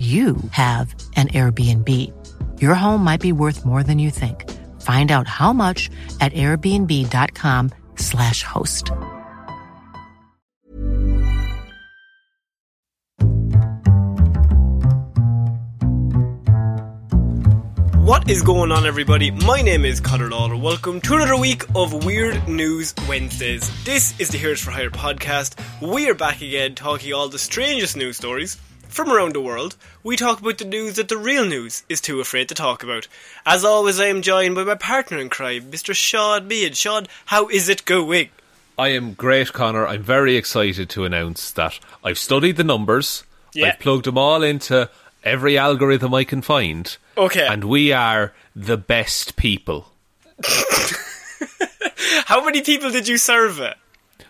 you have an Airbnb. Your home might be worth more than you think. Find out how much at airbnb.com/slash host. What is going on, everybody? My name is Connor Lawler. Welcome to another week of Weird News Wednesdays. This is the Heroes for Hire podcast. We are back again talking all the strangest news stories from around the world. We talk about the news that the real news is too afraid to talk about. As always, I am joined by my partner in crime, Mr. Sean Mead. Sean, how is it going? I am great, Connor. I'm very excited to announce that I've studied the numbers. Yeah. I've plugged them all into every algorithm I can find. Okay. And we are the best people. How many people did you survey?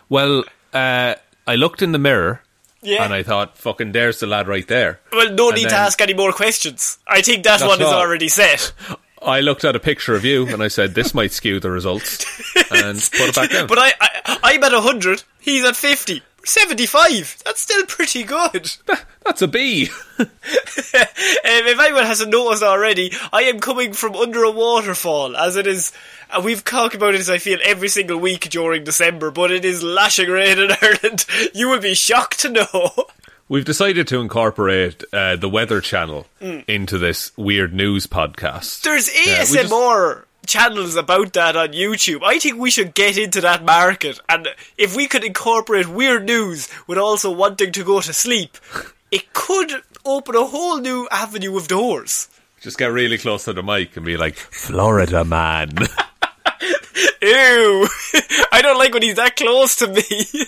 Well, uh, I looked in the mirror Yeah. and I thought, fucking, there's the lad right there. well, no and need to ask any more questions. I think that one is all. already set. I looked at a picture of you and I said, this might skew the results. and put it back down. But I, I, I'm at 100. He's at 50. 75. That's still pretty good. That's a B. Um, if anyone hasn't noticed already, I am coming from under a waterfall, as it is. Uh, we've talked about it, as I feel, every single week during December, but it is lashing rain in Ireland. You will be shocked to know. We've decided to incorporate uh, the Weather Channel Mm. into this weird news podcast. There's Yeah, we just- ASMR channels about that on YouTube. I think we should get into that market, and if we could incorporate weird news with also wanting to go to sleep, it could open a whole new avenue of doors. Just get really close to the mic and be like, Florida man. Ew! I don't like when he's that close to me.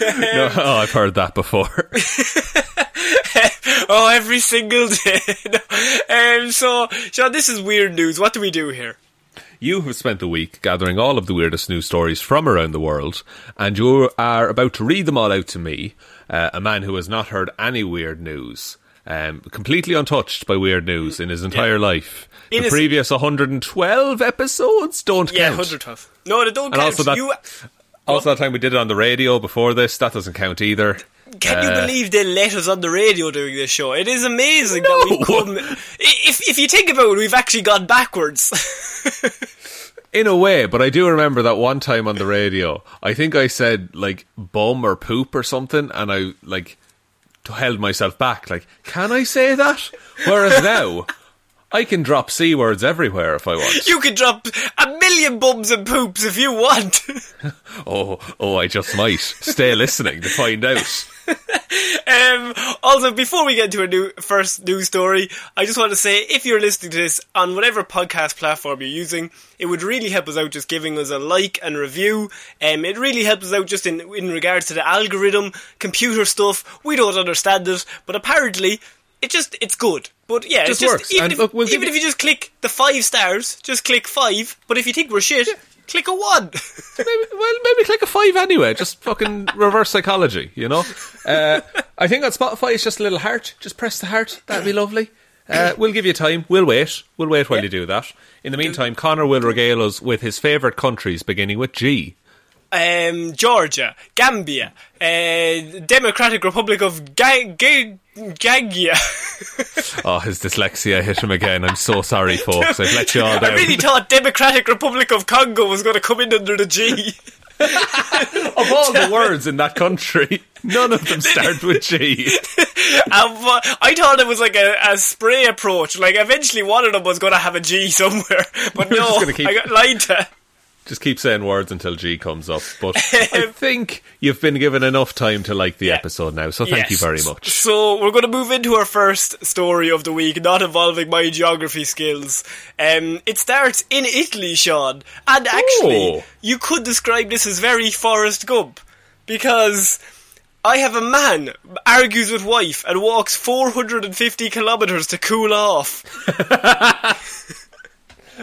no, oh, I've heard that before. oh, every single day. um, so, Sean, this is weird news. What do we do here? you have spent the week gathering all of the weirdest news stories from around the world, and you are about to read them all out to me, uh, a man who has not heard any weird news. Um, completely untouched by weird news in his entire life. The previous 112 episodes don't Yeah, count. 112. No, they don't And count. also that- you, Also, that time we did it on the radio before this, that doesn't count either. can you Uh, believe they let us on the radio doing this show? It is amazing that we No. come. If, if you think about it, we've actually gone backwards. In a way, but I do remember that one time on the radio, I think I said like bum or poop or something, and I like held myself back. Like, can I say that? Whereas now, I can drop c words everywhere if I want. you can drop a million bums and poops if you want. Oh, oh, I just might. Stay listening to find out. Um, also, before we get to a new first news story, I just want to say if you're listening to this on whatever podcast platform you're using, it would really help us out just giving us a like and review. Um, it really helps us out just in in regards to the algorithm, computer stuff. We don't understand it, but apparently. It just, it's good. But yeah, Just just, works. even, And if, look, we'll even if you- just click the five stars, just click five. But if you think we're shit, Click a one. maybe, well, maybe click a five anyway. Just fucking reverse psychology, you know. Uh, I think on Spotify it's just a little heart. Just press the heart. That'd be lovely. Uh, we'll give you time. We'll wait. We'll wait while you do that. In the meantime, Connor will regale us with his favourite countries, beginning with G. um, Georgia, Gambia, uh, Democratic Republic of Ga- Ga- Gagia. Oh, his dyslexia hit him again. I'm so sorry, folks. I've let you all down. I really thought Democratic Republic of Congo was going to come in under the G. of all the words in that country, none of them start with G. Um, I thought it was like a, a spray approach. Like eventually one of them was going to have a G somewhere, but We're no, keep- I got lied to. Just keep saying words until G comes up. But I think you've been given enough time to like the episode now, so thank you very much. So we're going to move into our first story of the week, not involving my geography skills. Um, it starts in Italy, Sean, and actually, Oh. you could describe this as very Forrest Gump because. I have a man argues with wife and walks 450 kilometers to cool off.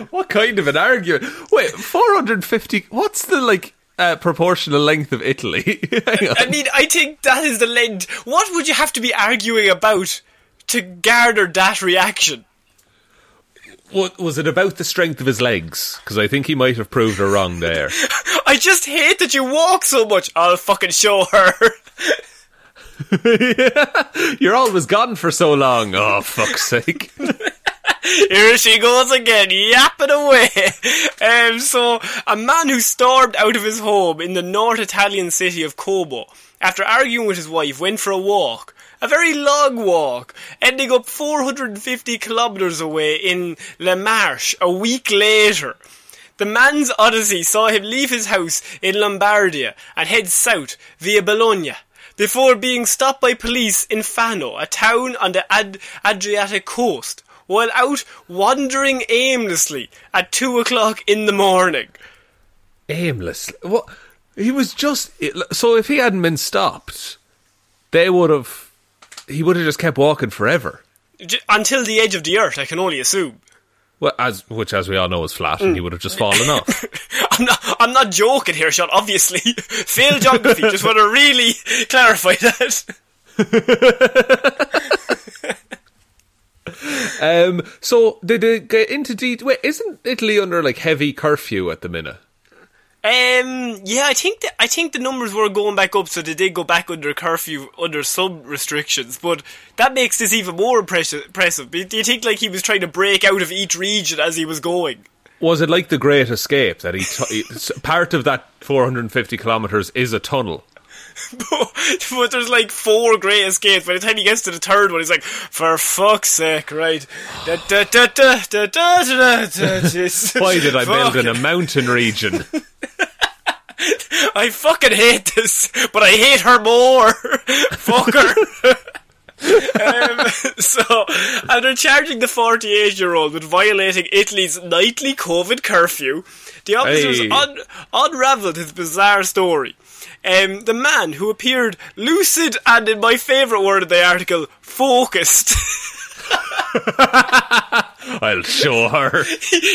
What kind of an argument? Wait, 450. What's the like uh, proportional length of Italy? I mean, I think that is the length. What would you have to be arguing about to garner that reaction? What, was it about the strength of his legs? Because I think he might have proved her wrong there. I just hate that you walk so much. I'll fucking show her. You're always gone for so long. Oh, fuck's sake. Here she goes again, yapping away. Um, so, a man who stormed out of his home in the North Italian city of Como after arguing with his wife went for a walk. A very long walk, ending up 450 kilometres away in Le Marche a week later. The man's odyssey saw him leave his house in Lombardia and head south via Bologna before being stopped by police in Fano, a town on the Ad- Adriatic coast, while out wandering aimlessly at two o'clock in the morning. Aimless. What? He was just. So if he hadn't been stopped, they would have. He would have just kept walking forever. Until the edge of the earth, I can only assume. Well, as which, as we all know, is flat, and he mm. would have just fallen off. I'm not, I'm not joking here, Sean, obviously. Failed geography, just want to really clarify that. Um, so did they get into detail? Wait, isn't Italy under like heavy curfew at the minute? Um, yeah, I think that, I think the numbers were going back up, so they did go back under curfew, under some restrictions. But that makes this even more impressive. Do you think like he was trying to break out of each region as he was going? Was it like the Great Escape that he, t- he part of that 450 kilometers is a tunnel? but there's like four great escapes. By the time he gets to the third one, he's like, "For fuck's sake, right?" Da, da, da, da, da, da, da, da, just- Why did I build in a mountain region? I fucking hate this, but I hate her more. Fuck her. Um, so, and they're charging the 48 year old with violating Italy's nightly COVID curfew. The officers Hey. un- unravelled his bizarre story. Um, the man who appeared lucid and, in my favourite word of the article, focused. I'll show her.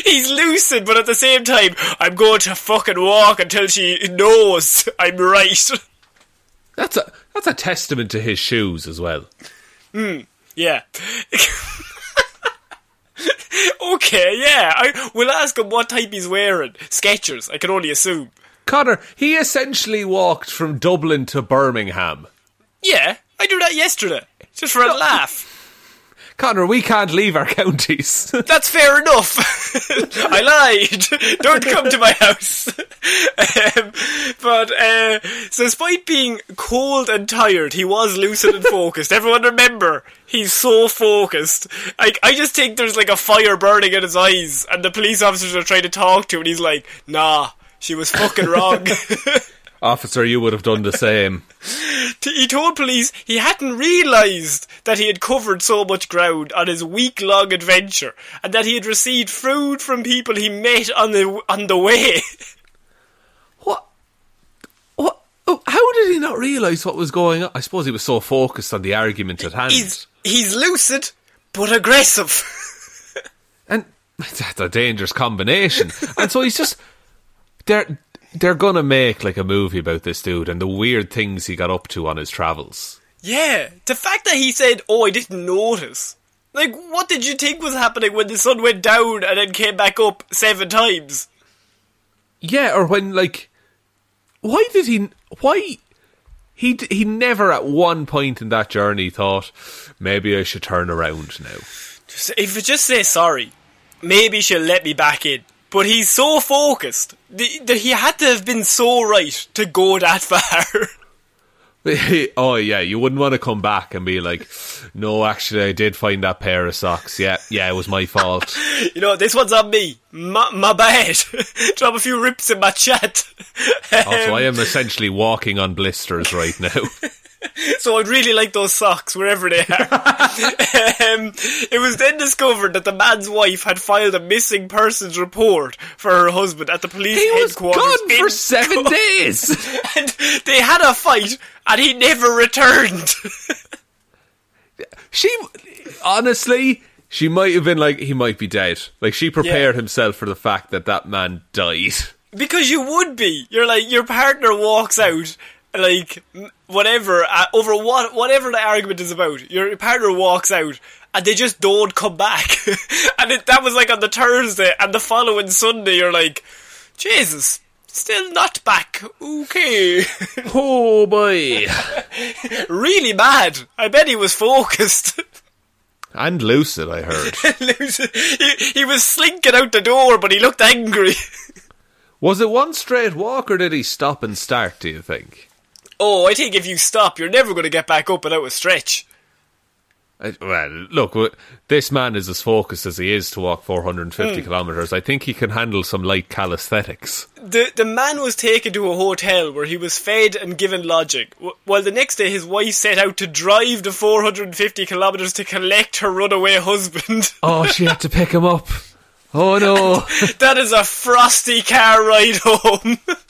He's lucid, but at the same time, I'm going to fucking walk until she knows I'm right. That's a that's a testament to his shoes as well. Mm, yeah. okay, yeah. I will ask him what type he's wearing. Skechers, I can only assume. Connor, he essentially walked from Dublin to Birmingham. Yeah, I do that yesterday. Just for a laugh. Connor, we can't leave our counties. That's fair enough. I lied. Don't come to my house. um, but, uh, so despite being cold and tired, he was lucid and focused. Everyone remember, he's so focused. I, I just think there's like a fire burning in his eyes, and the police officers are trying to talk to him, and he's like, nah, she was fucking wrong. Officer, you would have done the same. he told police he hadn't realised that he had covered so much ground on his week-long adventure, and that he had received food from people he met on the on the way. What? What? Oh, how did he not realise what was going on? I suppose he was so focused on the argument at hand. he's he's lucid but aggressive. And that's a dangerous combination. and so he's just they're they're gonna make like a movie about this dude and the weird things he got up to on his travels. Yeah, the fact that he said, "Oh, I didn't notice." Like, what did you think was happening when the sun went down and then came back up seven times? Yeah, or when like, why did he? Why he he never at one point in that journey thought maybe I should turn around now. If you just say sorry, maybe she'll let me back in. But he's so focused. The, the, he had to have been so right to go that far. oh yeah, you wouldn't want to come back and be like, "No, actually, I did find that pair of socks. Yeah, yeah, it was my fault." you know, this one's on me. My, my bad. Drop a few rips in my chat. Also, I um, am essentially walking on blisters right now. so I'd really like those socks wherever they are. um, it was then discovered that the man's wife had filed a missing persons report for her husband at the police he was gone for seven Go- days. and they had a fight, and he never returned. She honestly, she might have been like he might be dead. Like she prepared himself for the fact that that man died. because you would be. You're like your partner walks out, like whatever uh, over what whatever the argument is about. Your partner walks out. And they just don't come back. and it, that was like on the Thursday, and the following Sunday, you're like, Jesus, still not back. Okay. Oh boy, really mad. I bet he was focused. and lucid. I heard. lucid. he, he was slinking out the door, but he looked angry. Was it one straight walk or did he stop and start? Do you think? Oh, I think if you stop, you're never going to get back up without a stretch. I, well, look, this man is as focused as he is to walk 450 hmm. kilometres. I think he can handle some light calisthenics. The the man was taken to a hotel where he was fed and given lodging, wh- while the next day his wife set out to drive the 450 kilometres to collect her runaway husband. Oh, she had to pick him up. Oh no. that is a frosty car ride home.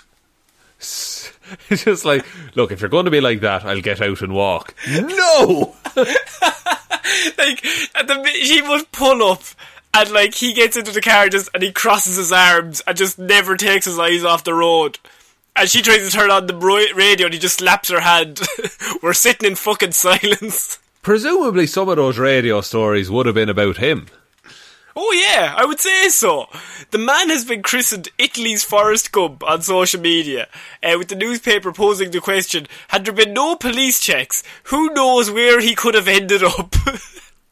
It's just like, look, if you're going to be like that, I'll get out and walk. No! like, and the, he would pull up. And like he gets into the car just and he crosses his arms and just never takes his eyes off the road. And she tries to turn on the bro- radio and he just slaps her hand. We're sitting in fucking silence. Presumably, some of those radio stories would have been about him. Oh yeah, I would say so. The man has been christened Italy's Forrest Gump on social media, uh, with the newspaper posing the question: Had there been no police checks, who knows where he could have ended up?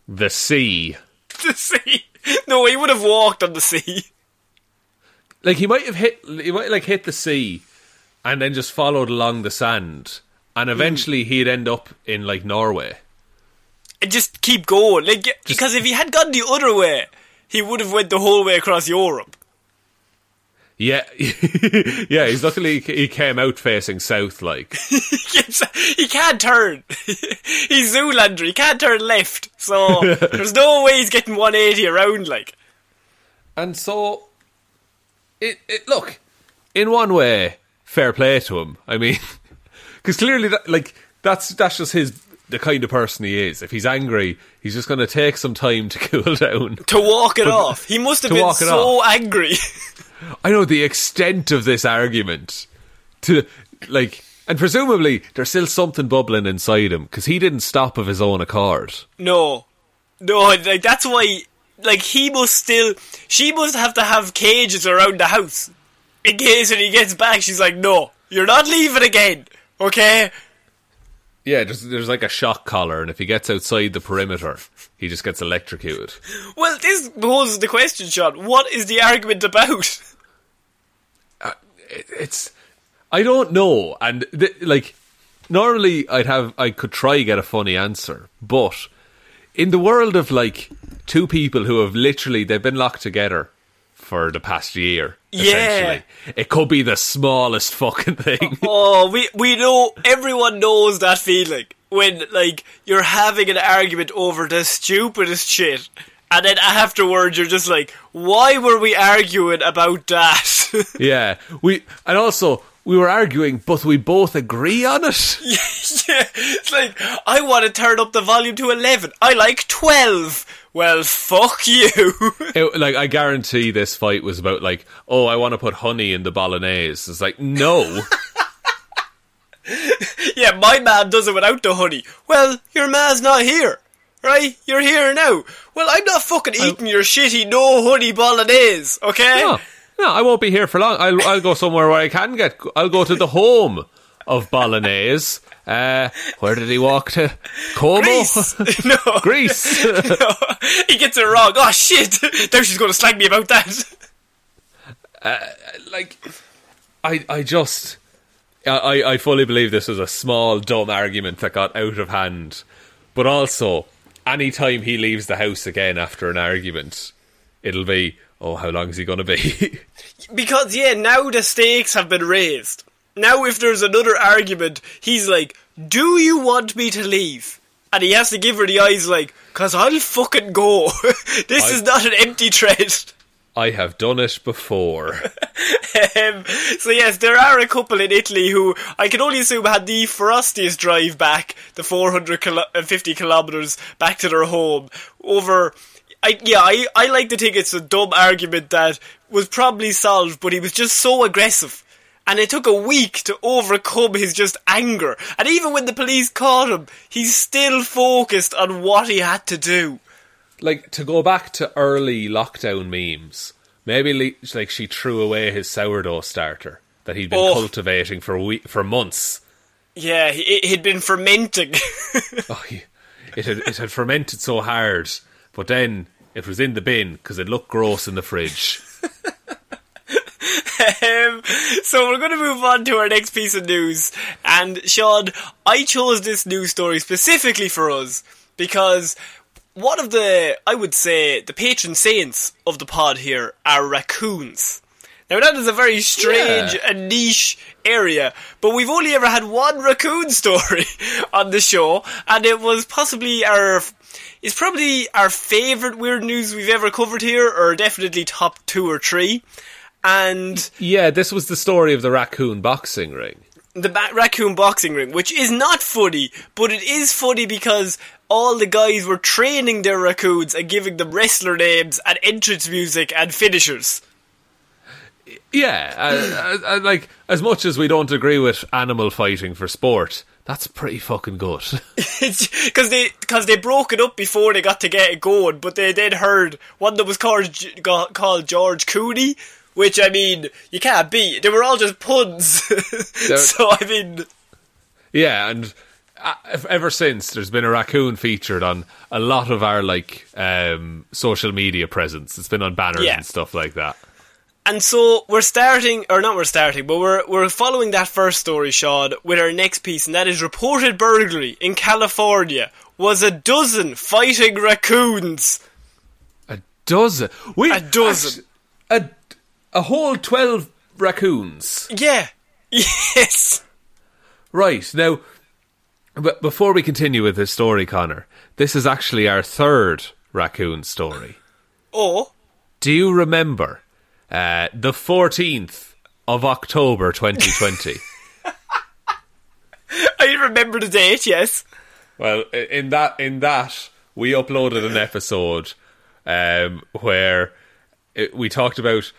The sea. the sea. No, he would have walked on the sea. Like, he might have hit, he might like hit the sea and then just followed along the sand. And eventually he'd end up in, like, Norway. And just keep going, like because if he had gone the other way, he would have went the whole way across Europe. Yeah, yeah. He's luckily he came out facing south, like. he can't turn. he's Zoolander. He can't turn left. So there's no way he's getting 180 around. Like And so, it, it look, in one way, fair play to him. I mean, because clearly, that, like that's that's just his the kind of person he is. If he's angry, he's just going to take some time to cool down. to walk it off. He must have been so angry. I know the extent of this argument. To like, and presumably there's still something bubbling inside him because he didn't stop of his own accord. no, no. Like that's why. Like he must still. She must have to have cages around the house in case when he gets back. She's like, no, you're not leaving again. Okay. Yeah, there's, there's like a shock collar, and if he gets outside the perimeter, he just gets electrocuted. Well, this poses the question, Sean. What is the argument about? Uh, it- it's I don't know, and th- like normally I'd have I could try get a funny answer, but in the world of like two people who have literally they've been locked together for the past year, Yeah. it could be the smallest fucking thing. Oh, we we know everyone knows that feeling when like you're having an argument over the stupidest shit, and then afterwards you're just like, why were we arguing about that? yeah, we and also we were arguing, but we both agree on it. yeah, it's like I want to turn up the volume to eleven. I like twelve. Well, fuck you. It- like I guarantee this fight was about like, oh, I want to put honey in the bolognese. It's like, no, yeah, my man does it without the honey. Well, your man's not here. Right? You're here now. Well, I'm not fucking oh. eating your shitty no honey bolognese, okay? no, no, I won't be here for long. I'll, I'll go somewhere where I can get. I'll go to the home of bolognese. Uh, where did he walk to? Como, Greece. no. Greece. No, he gets it wrong. Oh shit! Now she's going to slag me about that. like I I just I, I fully believe this was a small dumb argument that got out of hand. But also, any time he leaves the house again after an argument, it'll be oh how long is he gonna be? Because yeah, now the stakes have been raised. Now if there's another argument, he's like, "Do you want me to leave?" And he has to give her the eyes like, "Cause I'll fucking go. this I- is not an empty threat." I have done it before. Um, so yes, there are a couple in Italy who I can only assume had the frostiest drive back, the 450 kilometers back to their home over. I, yeah, I, I like to think it's a dumb argument that was probably solved, but he was just so aggressive. And it took a week to overcome his just anger. And even when the police caught him, he's still focused on what he had to do. like to go back to early lockdown memes. Maybe like she threw away his sourdough starter that he'd been Oh. cultivating for we- for months. Yeah, he, he'd been fermenting. Oh, it had it had fermented so hard, but then it was in the bin because it looked gross in the fridge. Um, so we're going to move on to our next piece of news. And Sean, I chose this news story specifically for us because one of the, I would say, the patron saints of the pod here are raccoons. Now that is a very strange Yeah. and niche area, but we've only ever had one raccoon story on the show, and it was possibly our, it's probably our favourite weird news we've ever covered here, or definitely top two or three. And Yeah, this was the story of the raccoon boxing ring. the ba- raccoon boxing ring, which is not funny, but it is funny because all the guys were training their raccoons and giving them wrestler names and entrance music and finishers. Yeah, uh, uh, like as much as we don't agree with animal fighting for sport, that's pretty fucking good. Because they, cause they broke it up before they got to get it going, but they then heard one that was called, called George Cooney, which, I mean, you can't beat. They were all just puns. so, I mean, yeah, and uh, ever since there's been a raccoon featured on a lot of our like um, social media presence. It's been on banners Yeah. and stuff like that. And so we're starting, or not we're starting, but we're we're following that first story, Sean, with our next piece, and that is reported burglary in California was a dozen fighting raccoons. A dozen. We, A dozen. actu- a, a whole 12 raccoons. Yeah, yes. Right, now, but before we continue with this story, Connor, this is actually our third raccoon story. Oh, Do you remember uh, the 14th of October 2020? I remember the date. Yes. well, in that, in that, we uploaded an episode um, where it, we talked about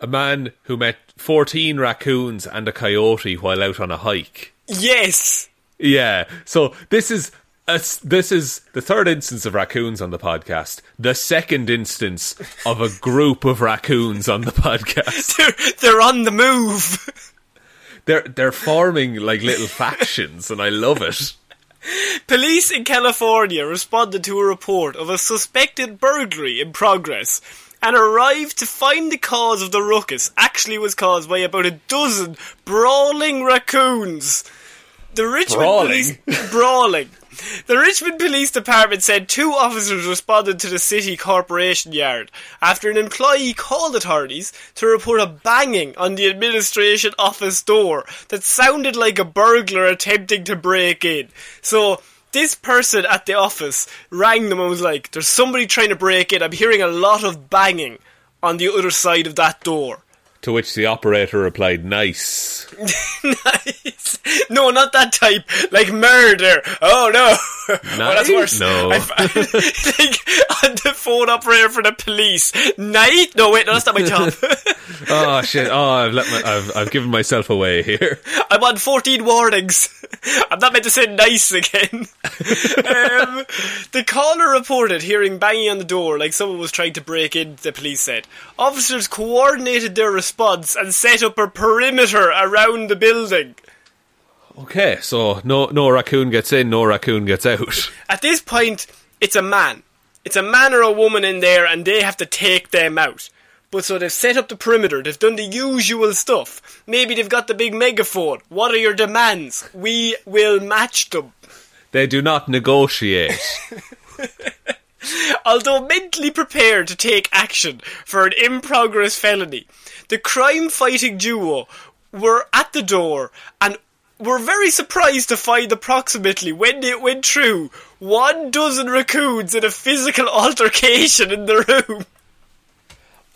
a man who met 14 raccoons and a coyote while out on a hike. Yes. Yeah. So this is this is the third instance of raccoons on the podcast. The second instance of a group of raccoons on the podcast. They're, they're on the move. They're they're forming like little factions, and I love it. Police in California responded to a report of a suspected burglary in progress and arrived to find the cause of the ruckus actually was caused by about a dozen brawling raccoons. The Richmond Brawling? Police brawling. The Richmond Police Department said two officers responded to the city corporation yard after an employee called authorities to report a banging on the administration office door that sounded like a burglar attempting to break in. So this person at the office rang them and was like, "There's somebody trying to break in. I'm hearing a lot of banging on the other side of that door." To which the operator replied, "Nice." nice. No, not that type. Like murder. Oh no. well, that's Nice? worse. No. I f- like on the phone operator for the police. Night? No, wait, no, that's not my job. oh shit! Oh, I've let my, I've I've given myself away here. I'm on 14 warnings. I'm not meant to say nice again. um, the caller reported hearing banging on the door like someone was trying to break in, the police said. Officers coordinated their response and set up a perimeter around the building. Okay, so no no raccoon gets in, no raccoon gets out. At this point, it's a man. It's a man or a woman in there, and they have to take them out. But so they've set up the perimeter, they've done the usual stuff. Maybe they've got the big megaphone. What are your demands? We will match them. They do not negotiate. Although mentally prepared to take action for an in progress felony, the crime fighting duo were at the door and were very surprised to find approximately, when it went through, one dozen raccoons in a physical altercation in the room.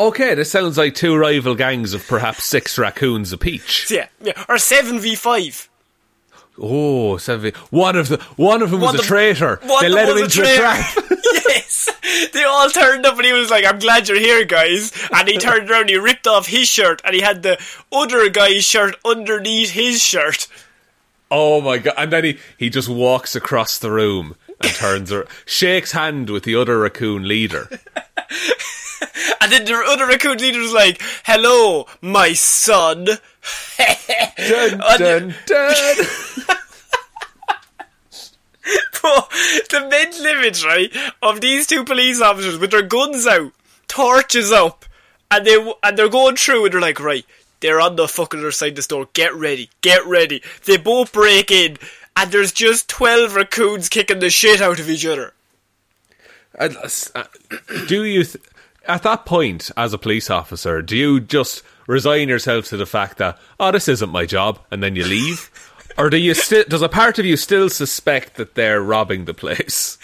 Okay, this sounds like two rival gangs of perhaps six raccoons apiece. Yeah, yeah, or 7v5. Oh, seven. One of the one of them One was a traitor. They led him into a a trap. yes! They all turned up and he was like, I'm glad you're here, guys. And he turned around, he ripped off his shirt, and he had the other guy's shirt underneath his shirt. Oh my god! And then he he just walks across the room and turns ar- shakes hand with the other raccoon leader. And then the other raccoon leader was like, Hello, my son. Dun, dun, dun. But the mental image, right, of these two police officers with their guns out, torches up, and they and they're going through, and they're like, right, they're on the fucking other side of the store. Get ready, get ready. They both break in, and there's just twelve raccoons kicking the shit out of each other. Uh, uh, do you, th- at that point, as a police officer, do you just resign yourself to the fact that oh, this isn't my job, and then you leave, or do you still? Does a part of you still suspect that they're robbing the place?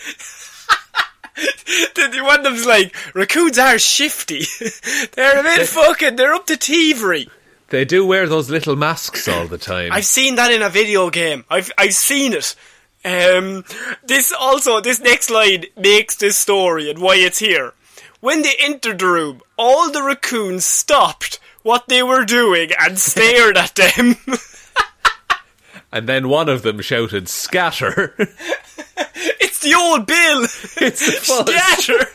The, one of them's like, raccoons are shifty. they're a bit fucking. They're up to thievery. They do wear those little masks all the time. I've seen that in a video game. I've I've seen it. Um, this also this next line makes this story and why it's here. When they entered the room, all the raccoons stopped what they were doing and stared at them. and then one of them shouted, "Scatter!" it's the old Bill. it's the. Scatter.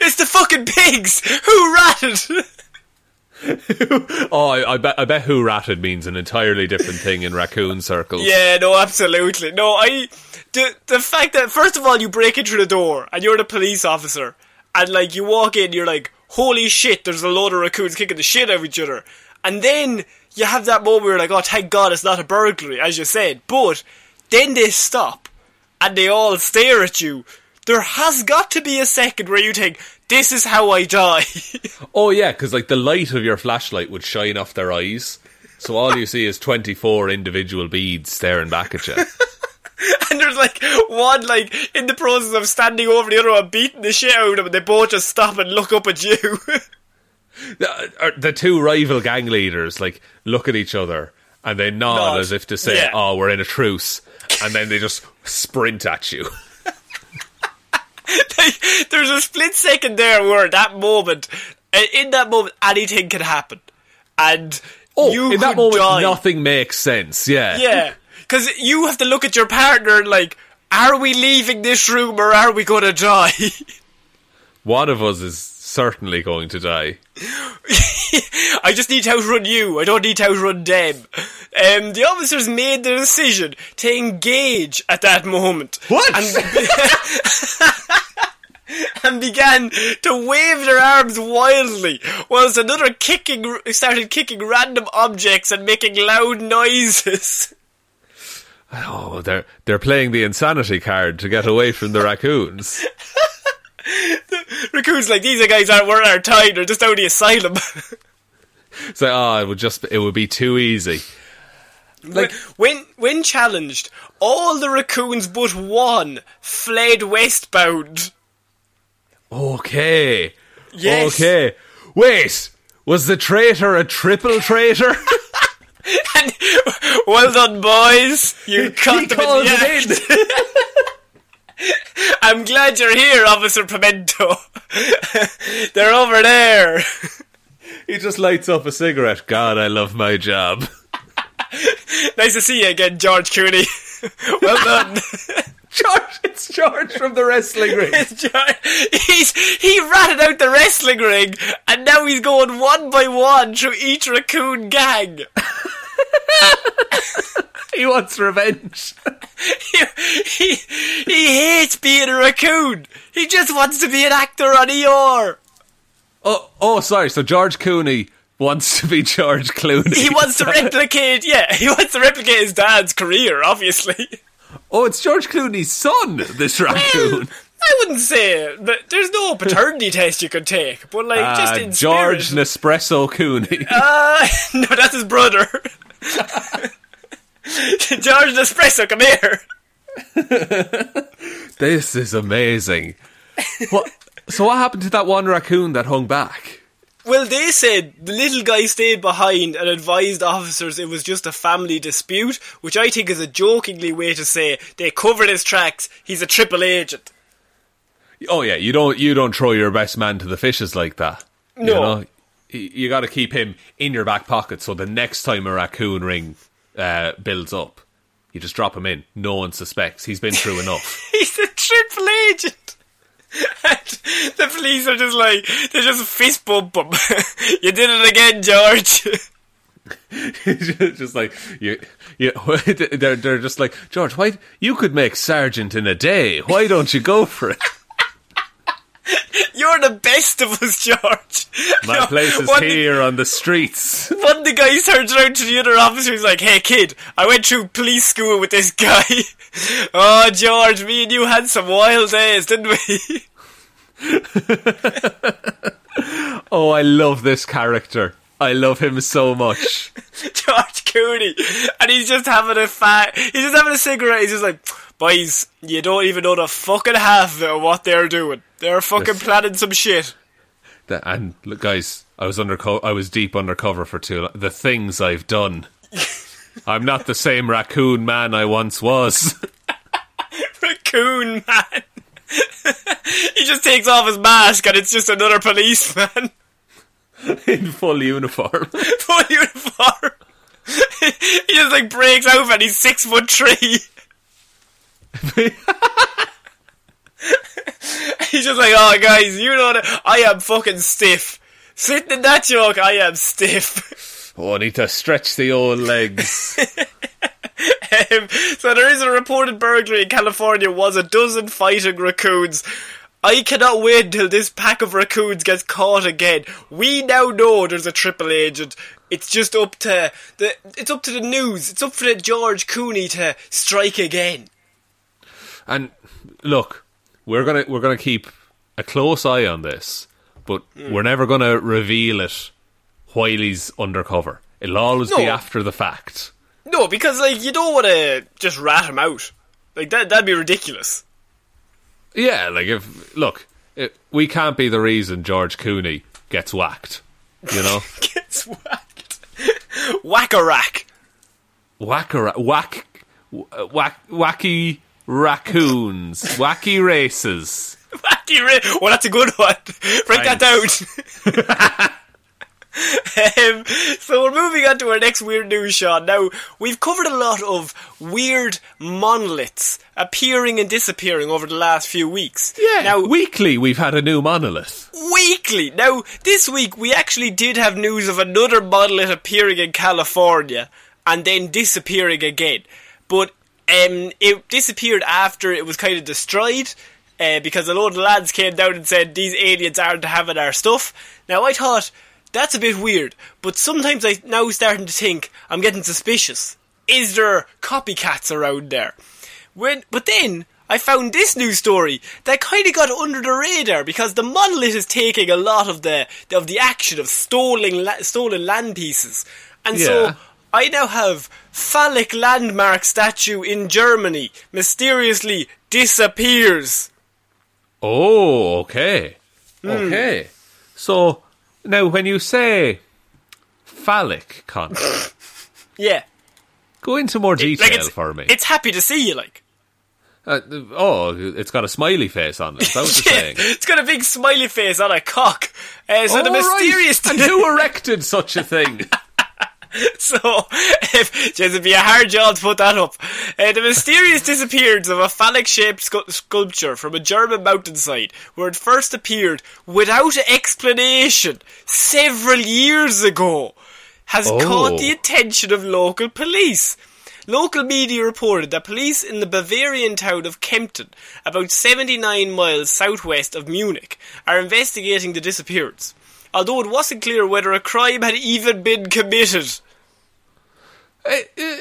it's the fucking pigs who ratted. Oh, I, I bet I bet who ratted means an entirely different thing in raccoon circles. Yeah, no, absolutely. No, I the the fact that first of all you break in through the door and you're the police officer and like you walk in, you're like, holy shit, there's a load of raccoons kicking the shit out of each other, and then you have that moment where you're like, oh, thank God it's not a burglary, as you said, but then they stop and they all stare at you. There has got to be a second where you think, this is how I die. Oh yeah, because like the light of your flashlight would shine off their eyes, so all you see is twenty four individual beads staring back at you. And there's like one like in the process of standing over the other one beating the shit out of them and they both just stop and look up at you. the, uh, the two rival gang leaders like look at each other and they nod, Nod. as if to say, Yeah. "Oh, we're in a truce," and then they just sprint at you. like, there's a split second there where that moment uh, in that moment anything can happen. And you Oh, in that moment, die. nothing makes sense. Yeah, Yeah. Because you have to look at your partner and like, are we leaving this room or are we gonna die? One of us is certainly going to die. I just need to outrun you. I don't need to outrun them. Um, the officers made the decision to engage at that moment. What? And, and began to wave their arms wildly, whilst another kicking started kicking random objects and making loud noises. Oh, they're they're playing the insanity card to get away from the raccoons. Raccoon's like, these guys aren't worth our time, they're just out of the asylum. It's like, oh, it would just it would be too easy. Like when when challenged, all the raccoons but one fled westbound. Okay. Yes. Okay. Wait, was the traitor a triple traitor? And well done, boys. You caught he them in the act. I'm glad you're here, Officer Pimento. They're over there. He just lights up a cigarette. God, I love my job. Nice to see you again, George Cooney. well done. George, it's George from the wrestling ring. George- he's he ratted out the wrestling ring, and now he's going one by one through each raccoon gang. He wants revenge. he, he, he hates being a raccoon. He just wants to be an actor on ER. Oh, oh, sorry. So George Cooney wants to be George Clooney. He wants to replicate, yeah, he wants to replicate his dad's career, obviously. Oh, it's George Clooney's son. This raccoon. I wouldn't say that there's no paternity test you could take, but like just Ah, in George spirit. Nespresso Cooney. Uh, no, that's his brother. George Nespresso, come here. this is amazing. What? So what happened to that one raccoon that hung back? Well, they said the little guy stayed behind and advised officers it was just a family dispute, which I think is a jokingly way to say they covered his tracks. He's a triple agent. Oh yeah, you don't you don't throw your best man to the fishes like that. You No. know? Y- you got to keep him in your back pocket so the next time a raccoon ring uh, builds up, you just drop him in. No one suspects. He's been through enough. He's a triple agent. The police are just like, they just fist bump him. you did it again, George. just like you, you, they're they're just like George. Why you could make sergeant in a day? Why don't you go for it? You're the best of us, George. My No, place is here on the streets. One of the guys turns around to the other officer He's like, Hey kid, I went through police school with this guy. oh, George, me and you had some wild days, didn't we? Oh, I love this character. I love him so much. George Cooney. And he's just having a fat, he's just having a cigarette. He's just like, Boys, you don't even know the fucking half of what they're doing. They're fucking Yes. planning some shit. The- and look, guys, I was underco- I was deep undercover for too long. The things I've done. I'm not the same raccoon man I once was. Raccoon man. he just takes off his mask and it's just another policeman. in full uniform. full uniform. he just like breaks out and he's six foot three. he's just like, oh guys, you know that I am fucking stiff. Sitting in that joke, I am stiff. oh, I need to stretch the old legs. Um, so there is a reported burglary in California was a dozen fighting raccoons. I cannot wait until this pack of raccoons gets caught again. We now know there's a triple agent. It's just up to the it's up to the news. It's up for the George Cooney to strike again. And look, we're gonna we're gonna keep a close eye on this, but mm. we're never gonna reveal it while he's undercover. It'll always be after the fact. No, because like you don't want to just rat him out. Like that that'd be ridiculous. Yeah, like if look, it, we can't be the reason George Cooney gets whacked. You know, Gets whacked. Whack a rack. whack a ra- whack whack wacky raccoons, wacky races. Wacky ra- Well, that's a good one. Break that down. um, so we're moving on to our next weird news, Sean. Now, we've covered a lot of weird monoliths appearing and disappearing over the last few weeks. Yeah, Now, weekly we've had a new monolith. weekly. Now, this week we actually did have news of another monolith appearing in California and then disappearing again. But um, it disappeared after it was kind of destroyed uh, because a load of lads came down and said these aliens aren't having our stuff. Now, I thought that's a bit weird, but sometimes I now starting to think I'm getting suspicious. Is there copycats around there? When, but then I found this news story that kind of got under the radar because the monolith is taking a lot of the of the action of stolen la- stolen land pieces, and Yeah. so I now have phallic landmark statue in Germany mysteriously disappears. Oh, okay. Okay. So, now when you say phallic content, Yeah, go into more detail like it's for me. it's happy to see you. Like Uh, oh, it's got a smiley face on it. Is that what you're saying? it's got a big smiley face on a cock. Uh, so the Oh, right. mysterious And who erected such a thing? So, if, it'd be a hard job to put that up. Uh, the mysterious disappearance of a phallic-shaped scu- sculpture from a German mountainside, where it first appeared without explanation several years ago, has Oh. caught the attention of local police. Local media reported that police in the Bavarian town of Kempten, about 79 miles southwest of Munich, are investigating the disappearance. Although it wasn't clear whether a crime had even been committed. Uh, uh,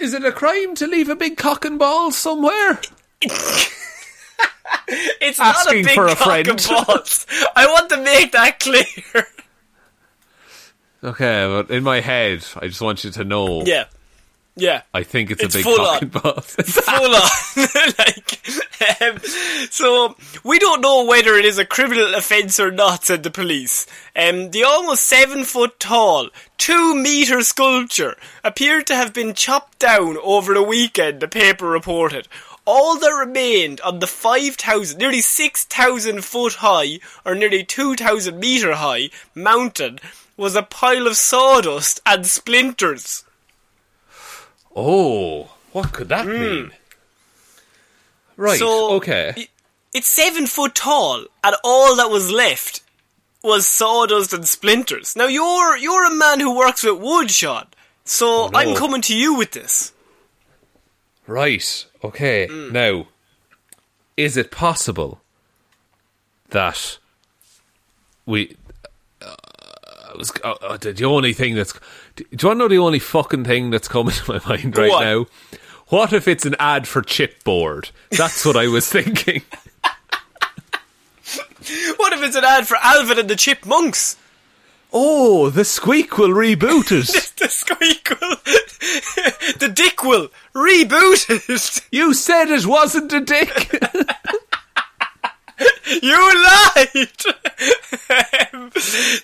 Is it a crime to leave a big cock and balls somewhere? It's not a Asking big for a cock friend. and balls. I want to make that clear. Okay, but in my head, I just want you to know. yeah. Yeah. I think it's, It's a big full cock on. balls. Full on. like, um, so, we don't know whether it is a criminal offence or not, said the police. Um, the almost seven foot tall, two metre sculpture appeared to have been chopped down over the weekend, the paper reported. All that remained on the 5,000, nearly 6,000 foot high, or nearly 2,000 metre high, mountain was a pile of sawdust and splinters. Oh, what could that mean? Right. So, okay. It's seven foot tall, and all that was left was sawdust and splinters. Now you're you're a man who works with wood, Sean. So Oh, no. I'm coming to you with this. Right, okay. Hmm. Now, is it possible that we. Uh, I was, uh, uh, the only thing that's. Do you want to know the only fucking thing that's coming to my mind right on. now? What if it's an ad for chipboard? That's what I was thinking. What if it's an ad for Alvin and the Chipmunks? Oh, the squeak will reboot it. The squeak will, the dick will reboot it. you said it wasn't a dick. You lied!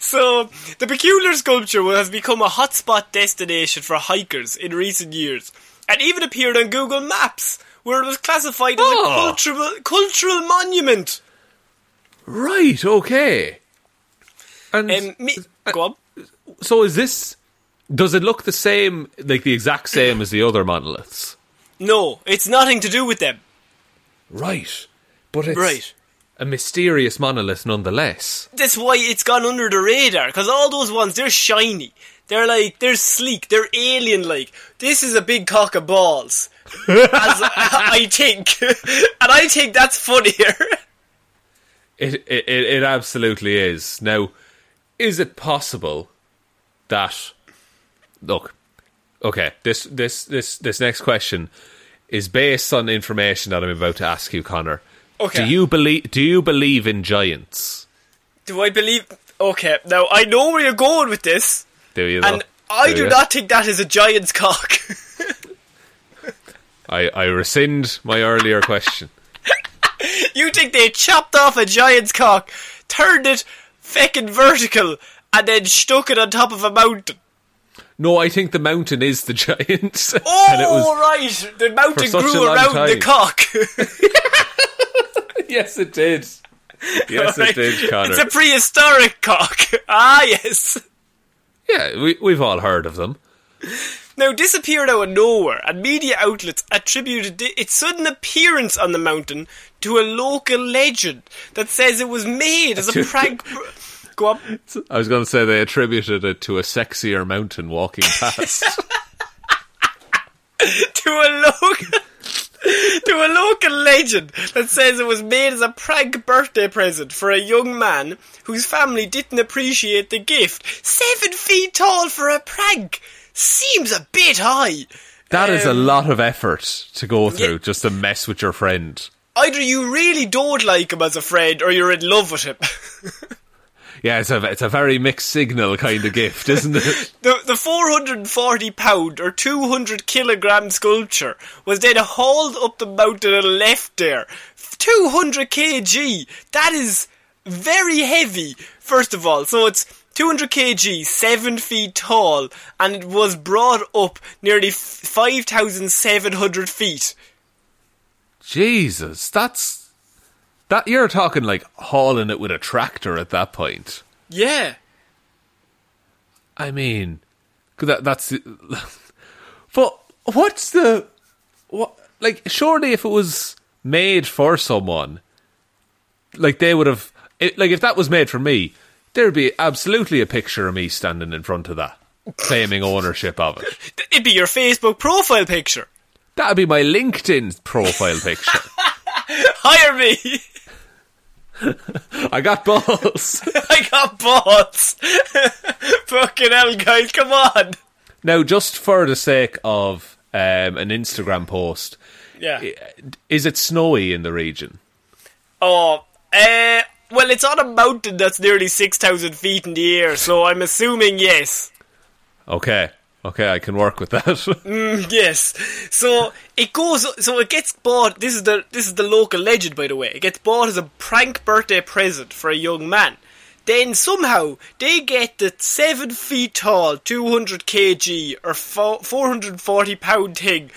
So, the peculiar sculpture has become a hotspot destination for hikers in recent years, and even appeared on Google Maps, where it was classified as Oh. a cultural, cultural monument. right, okay. And Um, me, go on. so is this. Does it look the same, like the exact same as the other monoliths? No, it's nothing to do with them. Right. But it's Right. A mysterious monolith nonetheless. That's why it's gone under the radar, because all those ones, they're shiny. They're like, they're sleek, they're alien-like. This is a big cock of balls. As I think. and I think that's funnier. It, it, it, it absolutely is. Now, is it possible that. Look, okay, this, this, this, this next question is based on information that I'm about to ask you, Connor. Okay. Do you believe? Do you believe in giants? Do I believe? Okay, now I know where you're going with this, Do you? and though? I do you? not think that is a giant's cock. I, I rescind my earlier question. you think they chopped off a giant's cock, turned it feckin' vertical, and then stuck it on top of a mountain? No, I think the mountain is the giant. Oh, and it was, right! The mountain grew around the cock. Yes, it did. Yes, it did, Connor. It's a prehistoric cock. Ah, yes. Yeah, we, we've all heard of them. Now, disappeared out of nowhere, and media outlets attributed its sudden appearance on the mountain to a local legend that says it was made as a prank. Go. I was going to say they attributed it to a sexier mountain walking past. to a local to a local legend that says it was made as a prank birthday present for a young man whose family didn't appreciate the gift. Seven feet tall for a prank seems a bit high. That is a Um, lot of effort to go through yeah. just to mess with your friend. Either you really don't like him as a friend, or you're in love with him. Yeah, it's a it's a very mixed signal kind of gift, isn't it? The, the 440 pound or 200 kilogram sculpture was then hauled up the mountain and left there. 200 kg! That is very heavy, first of all. So it's 200 kg, 7 feet tall, and it was brought up nearly 5,700 feet. Jesus, that's that you're talking like hauling it with a tractor at that point. Yeah. I mean, 'cause that that's. But what's the what? Like, surely if it was made for someone, like they would have. It, like if that was made for me, there'd be absolutely a picture of me standing in front of that, claiming ownership of it. It'd be your Facebook profile picture. That'd be my LinkedIn profile picture. Hire me. I got balls. I got balls. Fucking hell, guys, come on. now, just for the sake of um, an Instagram post, Yeah. is it snowy in the region? Oh, uh, well, it's on a mountain that's nearly 6,000 feet in the air, so I'm assuming yes. Okay, okay, I can work with that. Mm, yes. So it goes. So it gets bought. This is the this is the local legend, by the way. It gets bought as a prank birthday present for a young man. Then somehow they get the seven feet tall, two hundred kg or four hundred forty pound thing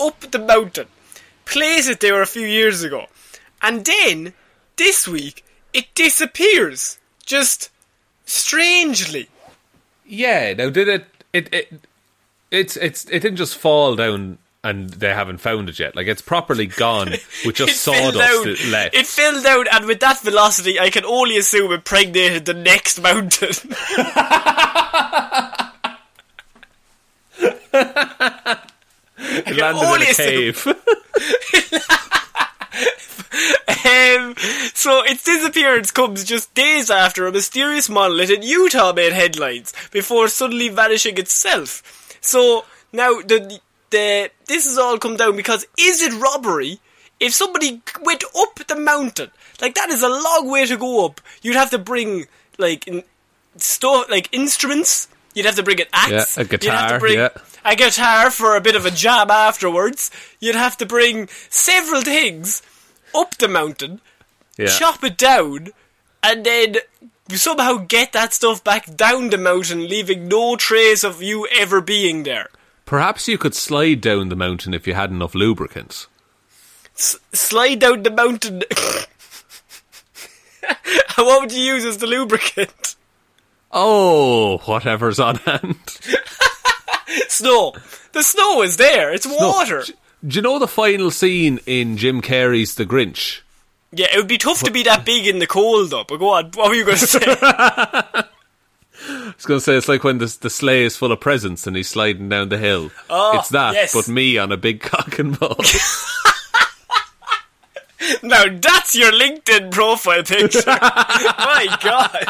up the mountain, place it there a few years ago, and then this week it disappears. Just strangely. yeah. Now, did it? It it it's it's it didn't just fall down and they haven't found it yet. Like it's properly gone with just sawdust left. It fell down, and with that velocity, I can only assume it impregnated the next mountain. It landed in a cave. um, so its disappearance comes just days after a mysterious monolith in Utah made headlines before suddenly vanishing itself. So now the the this has all come down because is it robbery? If somebody went up the mountain, like that is a long way to go up. You'd have to bring like in, stuff like instruments. You'd have to bring an axe. Yeah, a You'd have to guitar, bring yeah. a guitar for a bit of a jam afterwards. You'd have to bring several things up the mountain, yeah. chop it down, and then somehow get that stuff back down the mountain, leaving no trace of you ever being there. Perhaps you could slide down the mountain if you had enough lubricants. S- slide down the mountain. what would you use as the lubricant? Oh, whatever's on hand. Snow. The snow is there. It's water. Do, you know the final scene in Jim Carrey's The Grinch? Yeah, it would be tough to be that big in the cold, though. But go on. What were you going to say? I was going to say it's like when the, the sleigh is full of presents and he's sliding down the hill. Oh, it's that, yes. but me on a big cock and ball. Now that's your LinkedIn profile picture. My God,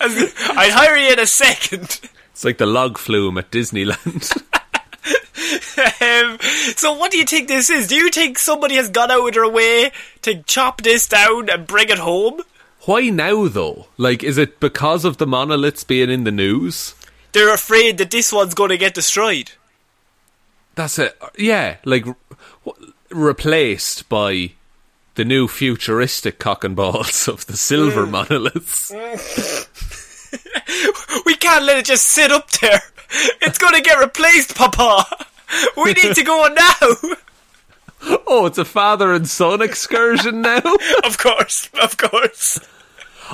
I'd hire you in a second. it's like the log flume at Disneyland. Um, so, what do you think this is? Do you think somebody has gone out of their way to chop this down and bring it home? Why now, though? Like, is it because of the monoliths being in the news? They're afraid that this one's going to get destroyed. That's it. Yeah, like w- replaced by the new futuristic cock and balls of the silver monoliths. We can't let it just sit up there. It's going to get replaced, Papa. We need to go now. Oh, it's a father and son excursion now. Of course, of course.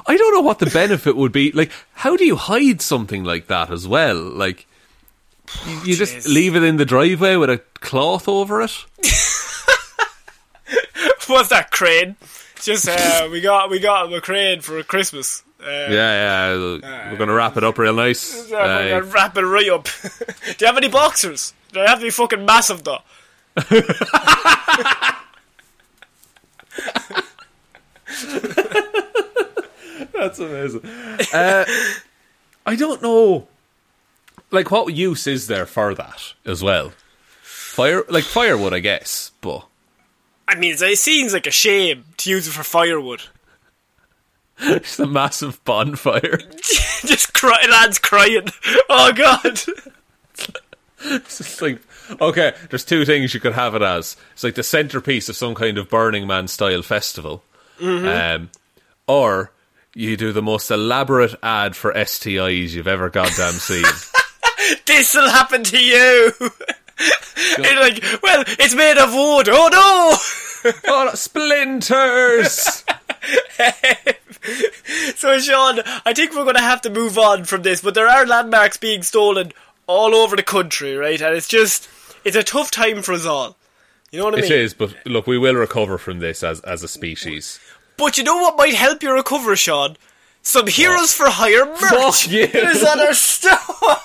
I don't know what the benefit would be. Like, how do you hide something like that as well? Like, you, just leave it in the driveway with a cloth over it. What's that crane? Just uh, we got we got him a crane for Christmas. Uh, Yeah, yeah. We're gonna wrap it up real nice. Yeah, we're Uh, wrap it right up. Do you have any boxers? They have to be fucking massive though. That's amazing. Uh, I don't know. Like, what use is there for that as well? Fire, like firewood, I guess. But I mean, it seems like a shame to use it for firewood. It's a massive bonfire. Just cry, lads crying. Oh god. It's just like, okay, there's two things you could have it as. It's like the centerpiece of some kind of Burning Man style festival, um, or you do the most elaborate ad for STIs you've ever goddamn seen. This'll happen to you. It's like, well, it's made of wood. Oh no! oh, splinters! So, Sean, I think we're going to have to move on from this, but there are landmarks being stolen all over the country, right? And it's just, it's a tough time for us all. You know what I It mean? is, but look, we will recover from this as as a species. But you know what might help you recover, Sean? Some Heroes for Hire merch Fuck you. is on our store.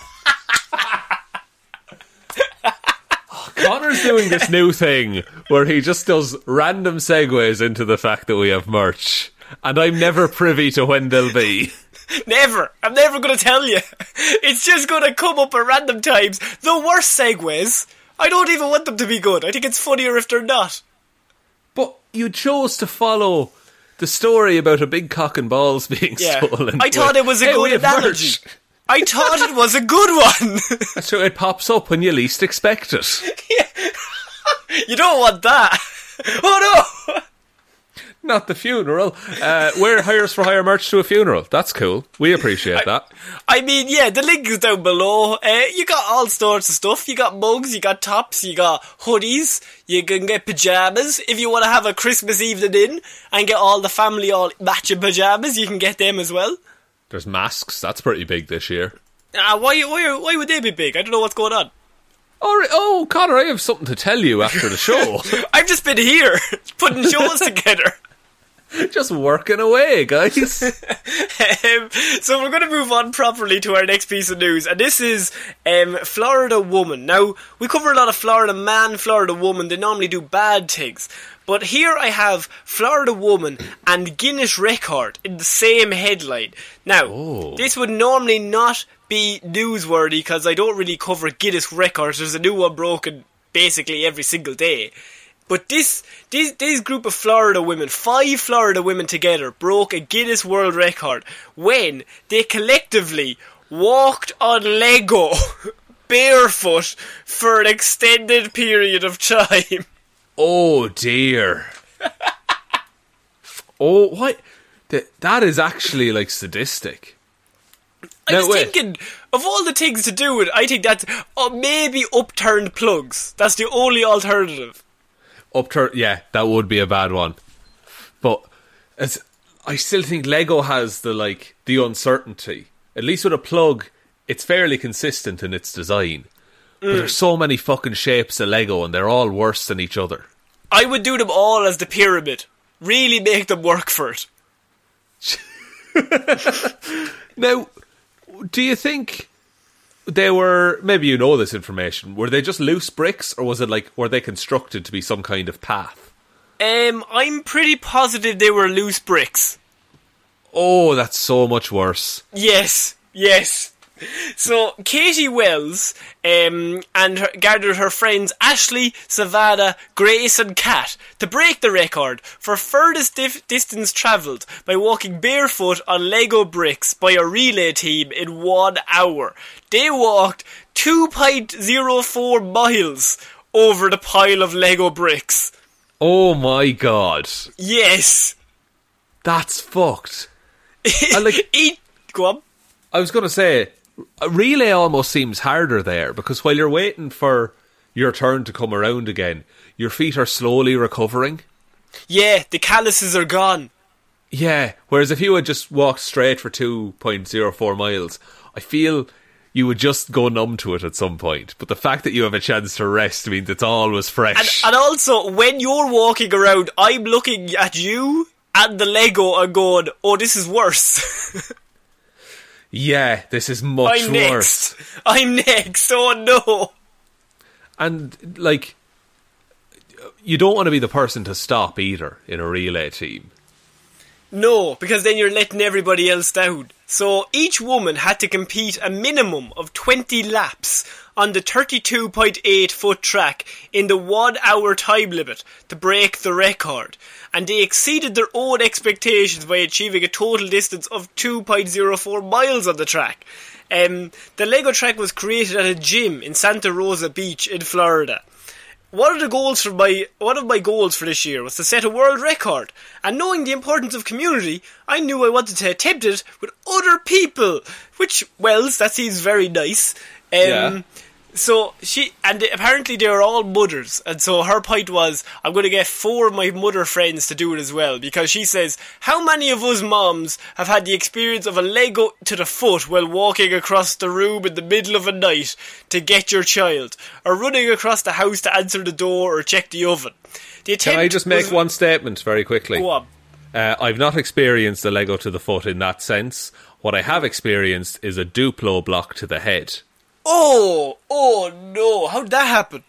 Connor's doing this new thing where he just does random segues into the fact that we have merch, and I'm never privy to when they'll be. Never. I'm never going to tell you. It's just going to come up at random times. The worst segues. I don't even want them to be good. I think it's funnier if they're not. But you chose to follow the story about a big cock and balls being Yeah. stolen. I thought it was a "Hey, good analogy. merch." I thought it was a good one. So it pops up when you least expect it. you don't want that. Oh no! Not the funeral. Uh, wear Heroes for Hire merch to a funeral. That's cool. We appreciate that. I mean, yeah, the link is down below. Uh, you got all sorts of stuff. You got mugs, you got tops, you got hoodies. You can get pajamas if you want to have a Christmas evening in and get all the family all matching pajamas. You can get them as well. There's masks. That's pretty big this year. Uh, why, why, why would they be big? I don't know what's going on. Right. Oh, Connor, I have something to tell you after the show. I've just been here putting shows together. Just working away, guys. um, so we're going to move on properly to our next piece of news, and this is um, Florida woman. Now we cover a lot of Florida man, Florida woman. They normally do bad things, but here I have Florida woman and Guinness record in the same headline. Now this would normally not be newsworthy because I don't really cover Guinness records. There's a new one broken basically every single day. But this, this, this group of Florida women, five Florida women together, broke a Guinness World Record when they collectively walked on Lego barefoot for an extended period of time. oh dear. oh, what? Th- That is actually like sadistic. I No, was wait. thinking of all the things to do with. I think that's oh, maybe upturned plugs. That's the only alternative. Upturn. Yeah, that would be a bad one. But as I still think Lego has the like the uncertainty. At least with a plug, it's fairly consistent in its design. But there's mm. so many fucking shapes of Lego, and they're all worse than each other. I would do them all as the pyramid. Really make them work for it. Now, do you think they were maybe you know this information? Were they just loose bricks, or was it like were they constructed to be some kind of path? Um, I'm pretty positive they were loose bricks. Oh, that's so much worse. Yes, yes. So Katie Wells um, and her, gathered her friends Ashley, Savannah, Grace, and Kat to break the record for furthest dif- distance travelled by walking barefoot on Lego bricks by a relay team in one hour. They walked 2.04 miles over the pile of Lego bricks. Oh my god, Yes. that's fucked. I like. Eat. Go on. I was going to say, Uh, relay almost seems harder there because while you're waiting for your turn to come around again, your feet are slowly recovering. Yeah, the calluses are gone. Yeah, whereas if you had just walked straight for 2.04 miles, I feel you would just go numb to it at some point. But the fact that you have a chance to rest means it's always And, fresh. and also, when you're walking around, I'm looking at you and the Lego and going, oh, this is worse. yeah, this is much I'm worse. next. I'm next. Oh, no. And, like, you don't want to be the person to stop either in a relay team. No, because then you're letting everybody else down. So each woman had to compete a minimum of 20 laps on the 32.8 foot track in the one hour time limit to break the record. And they exceeded their own expectations by achieving a total distance of 2.04 miles on the track. Um, the Lego track was created at a gym in Santa Rosa Beach in Florida. One of the goals for my one of my goals for this year was to set a world record. And knowing the importance of community, I knew I wanted to attempt it with other people. Which, Wells, that seems very nice. Um, Yeah. So she and apparently they were all mothers, and so her point was, I'm going to get four of my mother friends to do it as well because she says, how many of us moms have had the experience of a Lego to the foot while walking across the room in the middle of a night to get your child, or running across the house to answer the door or check the oven? The Can I just make was- one statement very quickly? Go on. Uh, I've not experienced a Lego to the foot in that sense. What I have experienced is a Duplo block to the head. Oh, oh no! How'd that happen?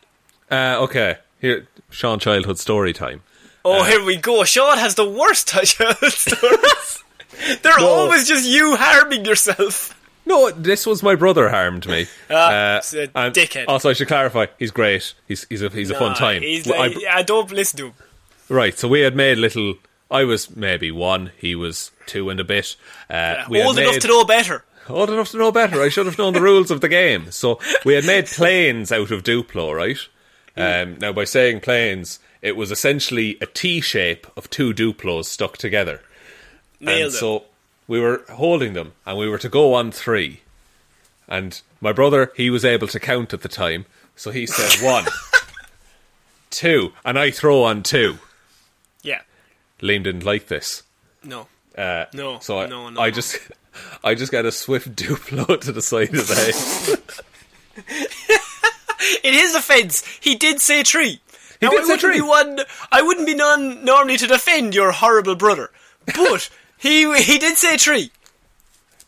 Uh, okay, here, Sean Childhood story time. Oh, Uh, here we go. Sean has the worst childhood stories. They're No. always just you harming yourself. No, this was my brother harmed me. Uh, Ah, a and dickhead. Also, I should clarify, he's great. He's he's a he's a fun time. He's I- I, don't listen to him. right, so we had made little. I was maybe one. He was two and a bit. Uh, we had Old enough made- to know better. Old enough to know better. I should have known the rules of the game. So we had made planes out of Duplo, right? Um, now, by saying planes, it was essentially a T shape of two Duplos stuck together. Nailed and it. so we were holding them, and we were to go on three. And my brother, he was able to count at the time, so he said one, two, and I throw on two. yeah. Liam didn't like this. No. Uh, No, so I, no, no, I just, I just got a swift Duplo to the side of the head. In his offence, he did say tree. He now, did I say wouldn't tree. Be one, I wouldn't be none normally to defend your horrible brother, but he he did say tree.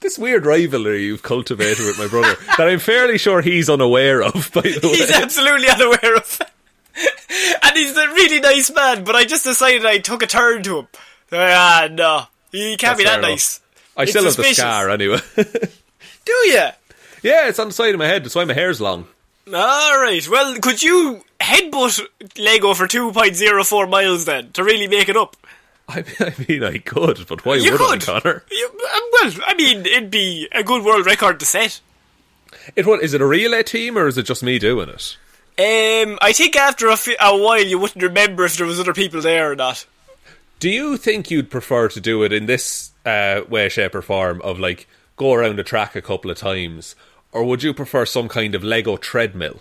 this weird rivalry you've cultivated with my brother that I'm fairly sure he's unaware of. By the way, He's absolutely unaware of. and he's a really nice man, but I just decided I took a turn to him. Ah, no. He can't That's be that nice. I It's still have the suspicious. scar anyway. Do you? yeah, it's on the side of my head. That's why my hair's long. Alright, well, could you headbutt Lego for 2.04 miles then, to really make it up? I mean, I mean, I could, but why You would could. I, Connor? You, um, well, I mean, it'd be a good world record to set. It what is it a relay team or is it just me doing it? Um, I think after a, fi- a while you wouldn't remember if there was other people there or not. Do you think you'd prefer to do it in this uh, way, shape, or form of like go around a track a couple of times, or would you prefer some kind of Lego treadmill?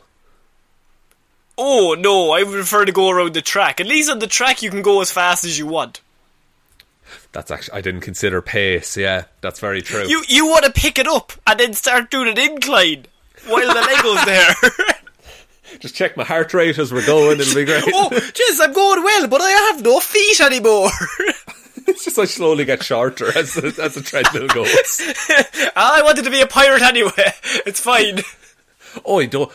Oh, no, I prefer to go around the track. At least on the track you can go as fast as you want. That's actually I didn't consider pace. Yeah, that's very true. You you want to pick it up and then start doing an incline while the Lego's there. just check my heart rate as we're going. It'll be great. oh, jeez, I'm going well, but I have no feet anymore. it's just I slowly get shorter as the, as the treadmill goes. I wanted to be a pirate anyway. It's fine. oh, I don't.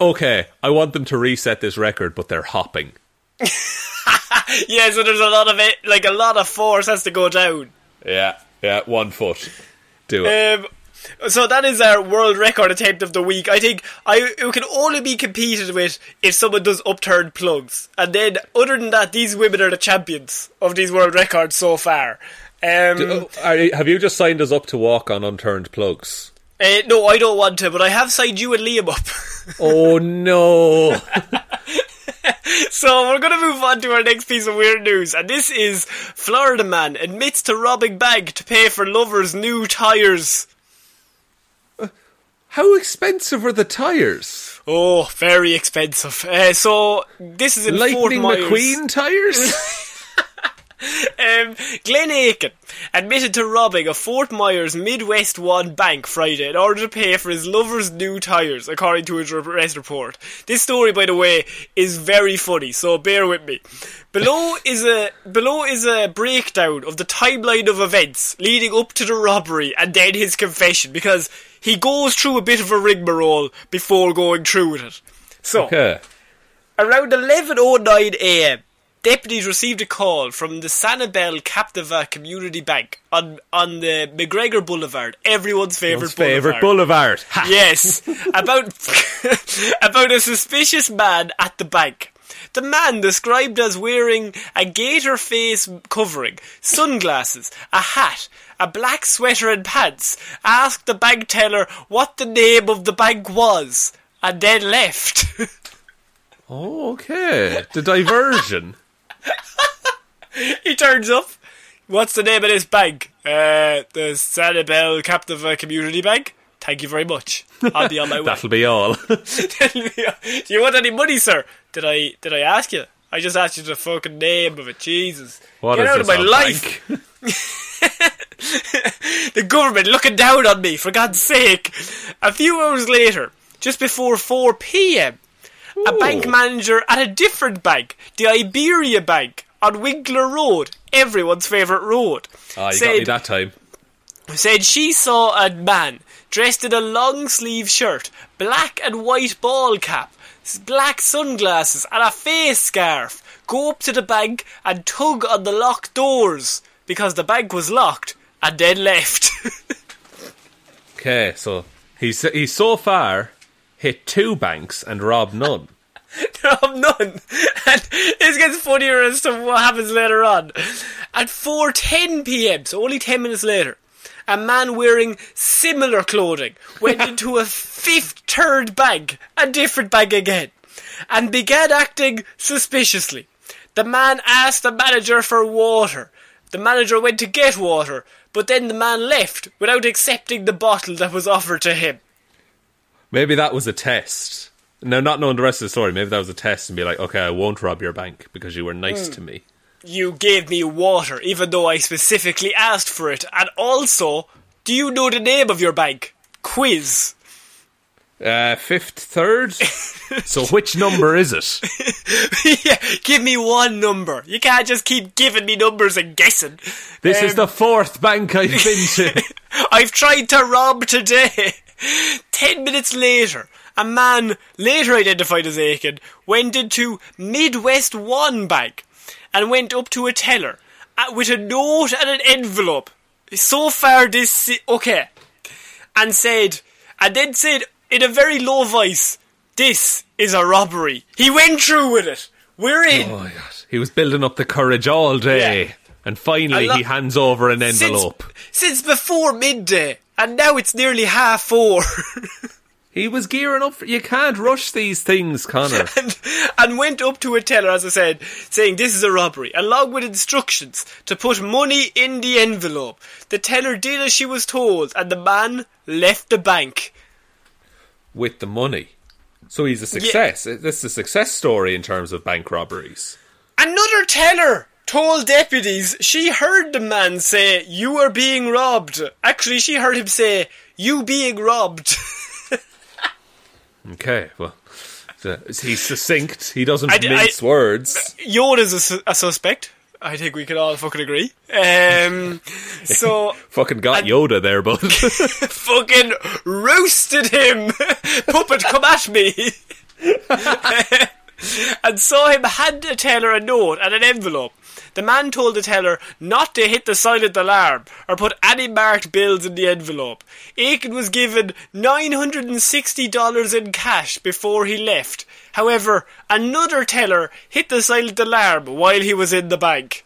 Okay, I want them to reset this record, but they're hopping. Yeah, so there's a lot of it, like a lot of force has to go down. Yeah, yeah, one foot. Do it. Um, so that is our world record attempt of the week. I think I it can only be competed with if someone does upturned plugs, and then other than that, these women are the champions of these world records so far. Um, Oh, are have you just signed us up to walk on unturned plugs? uh, no, I don't want to, but I have signed you and Liam up. Oh no! so we're going to move on to our next piece of weird news, and this is Florida man admits to robbing bank to pay for lover's new tires. How expensive are the tires? Oh, very expensive. Uh, so this is in Fort Lightning Myers. McQueen tires? Um, Glenn Aiken admitted to robbing a Fort Myers Midwest One bank Friday in order to pay for his lover's new tyres, according to his arrest report. This story, by the way, is very funny, so bear with me. Below is a below is a breakdown of the timeline of events leading up to the robbery and then his confession, because he goes through a bit of a rigmarole before going through with it. So. okay. Around 11.09 am, deputies received a call from the Sanibel Captiva Community Bank on, on the McGregor Boulevard, everyone's favourite His favourite boulevard. boulevard. Yes, about, about a suspicious man at the bank. The man, described as wearing a gator face covering, sunglasses, a hat, a black sweater and pants, asked the bank teller what the name of the bank was, and then left. Oh, okay. The diversion. He turns up. What's the name of this bank? Uh, the Sanibel Captiva Community Bank. Thank you very much. I'll be on my way. That'll be all. Do you want any money, sir? Did I did I ask you? I just asked you the fucking name of it. Jesus. What Get out of my life. the government looking down on me, for God's sake. A few hours later, just before 4 pm, a bank manager at a different bank, the Iberia Bank, on Winkler Road, everyone's favourite road, Ah, you got said, me that time. said she saw a man dressed in a long sleeve shirt, black and white ball cap, black sunglasses, and a face scarf go up to the bank and tug on the locked doors because the bank was locked and then left. Okay, so he's he's so far hit two banks and robbed none. I'm none. And it gets funnier as to what happens later on. At 4.10 pm, so only 10 minutes later, a man wearing similar clothing went into a fifth third bank, a different bank again, and began acting suspiciously. The man asked the manager for water. The manager went to get water, but then the man left without accepting the bottle that was offered to him. Maybe that was a test. No, not knowing the rest of the story, maybe that was a test and be like, okay, I won't rob your bank because you were nice to me. you gave me water, even though I specifically asked for it. And also, do you know the name of your bank? Quiz. Uh, fifth, third. so which number is it? yeah, give me one number. You can't just keep giving me numbers and guessing. This is Um, the fourth bank I've been to. I've tried to rob today. Ten minutes later, a man, later identified as Aiken, went into Midwest One Bank and went up to a teller uh, with a note and an envelope. So far, this. si- Okay. And said, and then said in a very low voice, This is a robbery. He went through with it. We're in. oh my god, he was building up the courage all day, Yeah. and finally lo- he hands over an since, envelope. since before midday, and now it's nearly half four. He was gearing up. For, you can't rush these things, Connor. and, and went up to a teller, as I said, saying this is a robbery, along with instructions to put money in the envelope. The teller did as she was told, and the man left the bank. with the money. So he's a success. This is a success story in terms of bank robberies. Another teller told deputies she heard the man say, You are being robbed. Actually, she heard him say, You being robbed. Okay, well, he's succinct. He doesn't I mince I- words. Yoda's a, su- a suspect. I think we can all fucking agree. Um, so Fucking got Yoda there, but fucking roasted him. Puppet, come at me. and saw him hand a teller a note and an envelope. The man told the teller not to hit the silent alarm or put any marked bills in the envelope. Aiken was given $960 in cash before he left. However, another teller hit the silent alarm while he was in the bank.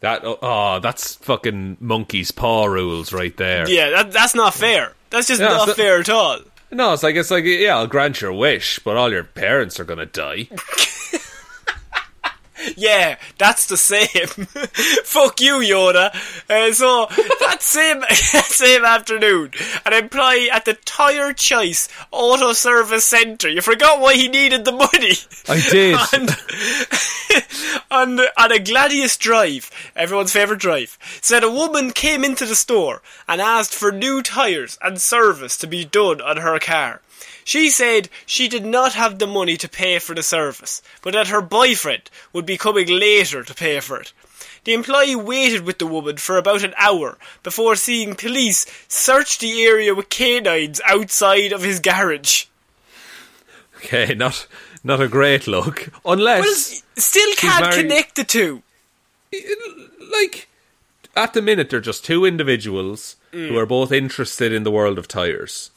that oh, oh, that's fucking monkey's paw rules right there. Yeah, that, that's not fair. That's just Yeah, not fair at all. No, it's like it's like yeah, I'll grant your wish, but all your parents are gonna die. Yeah, that's the same. Fuck you, Yoda. Uh, so that same that same afternoon, an employee at the Tire Choice Auto Service Centre. You forgot why he needed the money. I did. on, on, on a Gladiolus drive, everyone's favourite drive, said a woman came into the store and asked for new tyres and service to be done on her car. She said she did not have the money to pay for the service, but that her boyfriend would be coming later to pay for it. The employee waited with the woman for about an hour before seeing police search the area with canines outside of his garage. Okay, not not a great look, unless Well, still can't married- connect the two. like at the minute they're just two individuals Mm. who are both interested in the world of tires.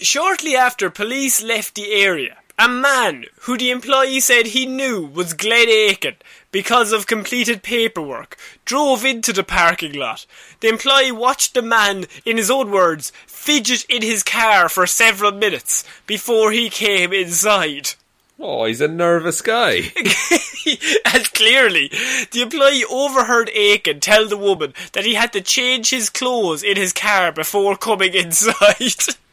Shortly after police left the area, a man who the employee said he knew was Glenn Aiken because of completed paperwork drove into the parking lot. The employee watched the man, in his own words, fidget in his car for several minutes before he came inside. Oh, he's a nervous guy. and clearly, the employee overheard Aiken tell the woman that he had to change his clothes in his car before coming inside.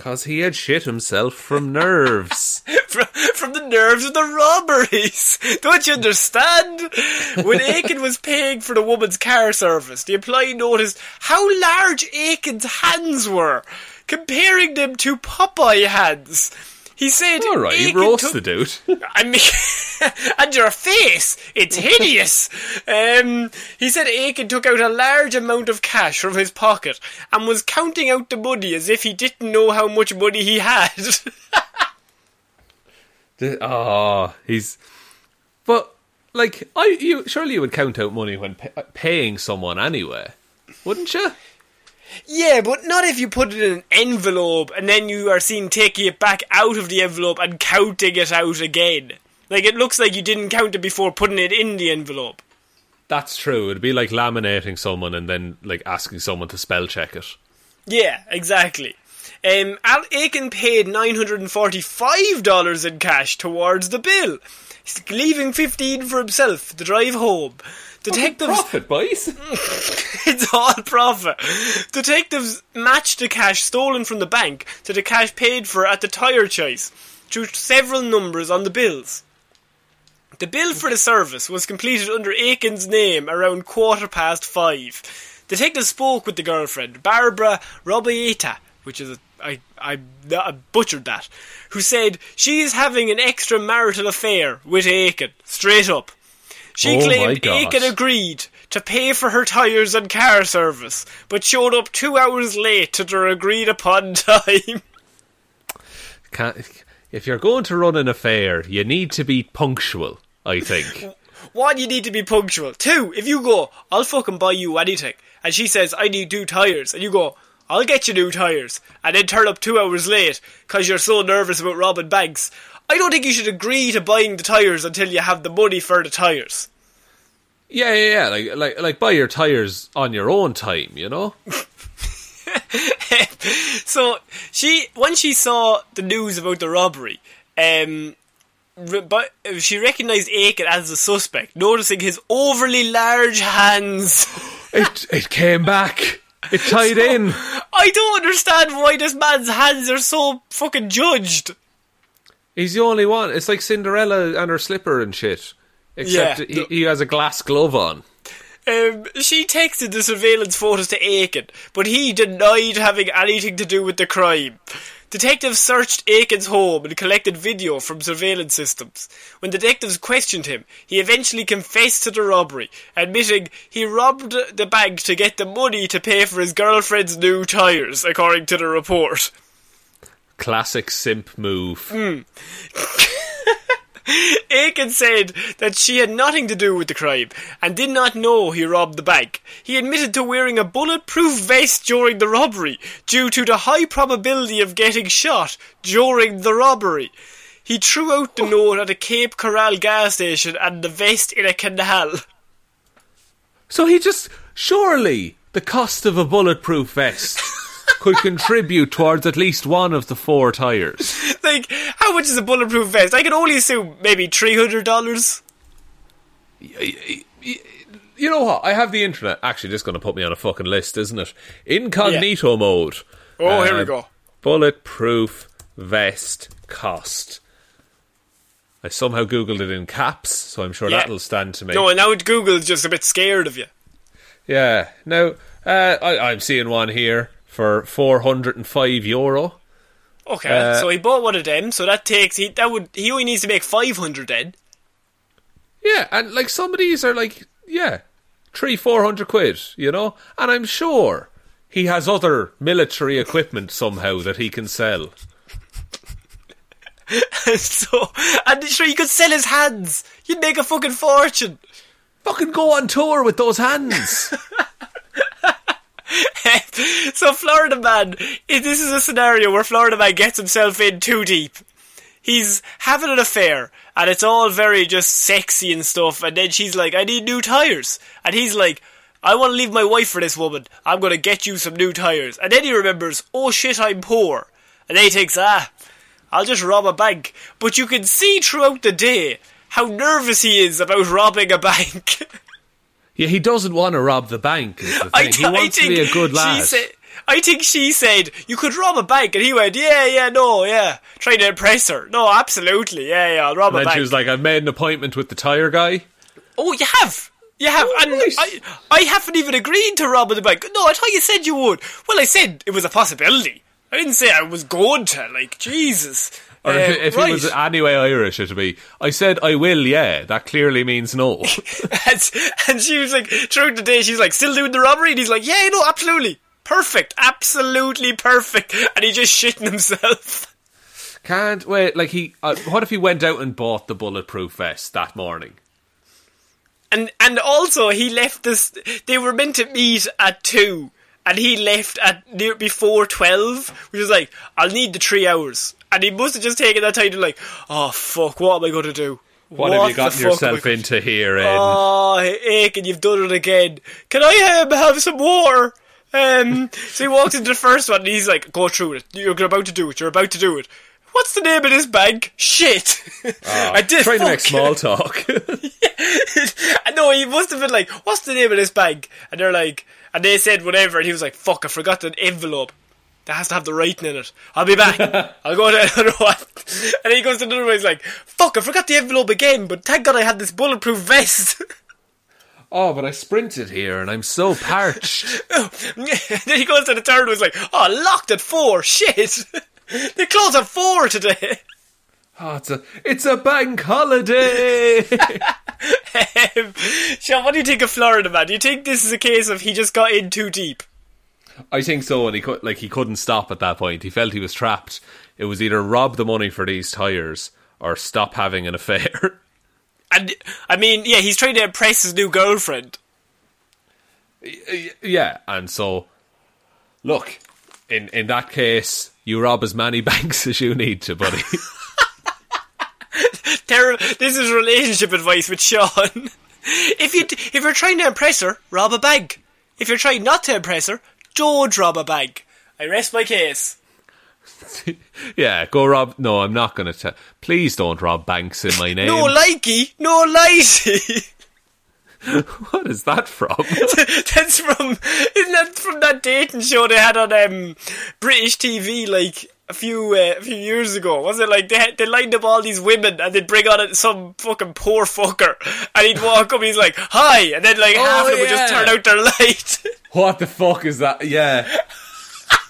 Because he had shit himself from nerves. from, from the nerves of the robberies. Don't you understand? When Aiken was paying for the woman's car service, the employee noticed how large Aiken's hands were, comparing them to Popeye hands. He said, All right, Aiken roast the dude. I mean, and your face, it's hideous. Um, he said Aiken took out a large amount of cash from his pocket and was counting out the money as if he didn't know how much money he had. Oh, he's. But like, I you surely you would count out money when pa- paying someone anyway, wouldn't you? Yeah, but not if you put it in an envelope and then you are seen taking it back out of the envelope and counting it out again. Like it looks like you didn't count it before putting it in the envelope. That's true. It'd be like laminating someone and then like asking someone to spell check it. Yeah, exactly. Um, Al Aiken paid $945 in cash towards the bill, leaving 15 for himself to drive home. Detectives, Profit, boys. it's all profit. Detectives matched the cash stolen from the bank to the cash paid for at the tyre choice through several numbers on the bills. The bill for the service was completed under Aiken's name around quarter past five. Detectives spoke with the girlfriend, Barbara Robieta, which is a I, I, I butchered that, who said she is having an extramarital affair with Aiken, straight up. She Oh claimed. Aiken agreed to pay for her tyres and car service, but showed up two hours late to their agreed upon time. Can't, if you're going to run an affair, you need to be punctual. I think. One, you need to be punctual. Two, if you go, I'll fucking buy you anything, and she says, I need new tyres, and you go, I'll get you new tyres, and then turn up two hours late because you're so nervous about robbing banks, I don't think you should agree to buying the tyres until you have the money for the tyres. yeah, yeah, yeah. Like, like, like, buy your tires on your own time. You know. so she, when she saw the news about the robbery, um, but she recognised Aiken as the suspect, noticing his overly large hands. It it came back. It tied in. I don't understand why this man's hands are so fucking judged. He's the only one. It's like Cinderella and her slipper and shit. Except Yeah. he, he has a glass glove on. Um, she texted the surveillance photos to Aiken, but he denied having anything to do with the crime. Detectives searched Aiken's home and collected video from surveillance systems. When detectives questioned him, he eventually confessed to the robbery, admitting he robbed the bank to get the money to pay for his girlfriend's new tyres, according to the report. Classic simp move. Hmm. Aiken said that she had nothing to do with the crime and did not know he robbed the bank. He admitted to wearing a bulletproof vest during the robbery due to the high probability of getting shot during the robbery. He threw out the note at a Cape Coral gas station and the vest in a canal. So he just surely the cost of a bulletproof vest could contribute towards at least one of the four tires. Like, how much is a bulletproof vest? I can only assume maybe $300. You know what? I have the internet. Actually, this is going to put me on a fucking list, isn't it? Incognito mode. Oh, here we Uh, go. Bulletproof vest cost. I somehow googled it in caps, so I'm sure Yeah. that'll stand to me. No, and now Google's just a bit scared of you. Yeah. Now, uh, I, I'm seeing one here for 405 euro. Okay, Uh, so he bought one of them, so that takes he that would he only needs to make five hundred then. Yeah, and like some of these are like, yeah, three, four hundred quid, you know? And I'm sure he has other military equipment somehow that he can sell. so and sure you could sell his hands. You'd make a fucking fortune. Fucking go on tour with those hands. so Florida man, this is a scenario where Florida man gets himself in too deep. He's having an affair, and it's all very just sexy and stuff. And then she's like, "I need new tires," and he's like, "I want to leave my wife for this woman. I'm gonna get you some new tires." And then he remembers, "Oh shit, I'm poor," and then he thinks, "Ah, I'll just rob a bank." But you can see throughout the day how nervous he is about robbing a bank. yeah, he doesn't want to rob the bank. Is the I, he I wants to be a good lad. She said, I think she said you could rob a bank, and he went, "Yeah, yeah, no, yeah." Trying to impress her. No, absolutely, yeah, yeah. I'll rob And a then bank. she was like, I've made an appointment with the tire guy. "Oh, you have." You have, oh, and right. I, I haven't even agreed to rob the bank. No, I thought you said you would. Well, I said it was a possibility. I didn't say I was going to. Like Jesus. Or Uh, if, if right. he was anyway Irish, it'd be, I said I will, yeah. That clearly means no. and, and she was like, throughout the day, she's like, still doing the robbery? And he's like, yeah, no, absolutely. Perfect. Absolutely perfect. And he just shitting himself. Can't wait. Like he, uh, what if he went out and bought the bulletproof vest that morning? And, and also, he left this, they were meant to meet at 2. And he left at near before 12, which is like, I'll need the three hours. And he must have just taken that time to like, oh fuck, what am I going to do? What, have you gotten I yourself into here, Ed? Oh, Aiken, you've done it again. Can I um, have some water? Um, so he walks into the first one and he's like, go through it. You're about to do it. You're about to do it. What's the name of this bank? Shit. I did Trying to make small talk. I know, he must have been like, what's the name of this bank? And they're like, and they said whatever, and he was like, fuck, I forgot an envelope. That has to have the writing in it. I'll be back. I'll go to another one. And then he goes to another one, he's like, fuck, I forgot the envelope again, but thank God I had this bulletproof vest. oh, but I sprinted here and I'm so parched. then he goes to the third one, was like, oh, locked at four, shit. they close at four today. Oh, it's a, it's a bank holiday. Um, Sean, what do you think of Florida, man? Do you think this is a case of he just got in too deep? I think so, and he could like he couldn't stop at that point. He felt he was trapped. It was either rob the money for these tires or stop having an affair. And, I mean, yeah, he's trying to impress his new girlfriend. yeah, and so look, in in that case, you rob as many banks as you need to, buddy. Ter- this is relationship advice with Sean. if you if you're trying to impress her, rob a bank. If you're trying not to impress her, don't rob a bank. I rest my case. yeah, go rob. No, I'm not going to tell. Please don't rob banks in my name. No likey, no lighty. what is that from? That's from isn't that from that dating show they had on um, British TV like a few uh, a few years ago? Was it like they had, they lined up all these women and they'd bring on some fucking poor fucker and he'd walk up and he's like hi and then like half of them would just turn out their light. what the fuck is that? Yeah.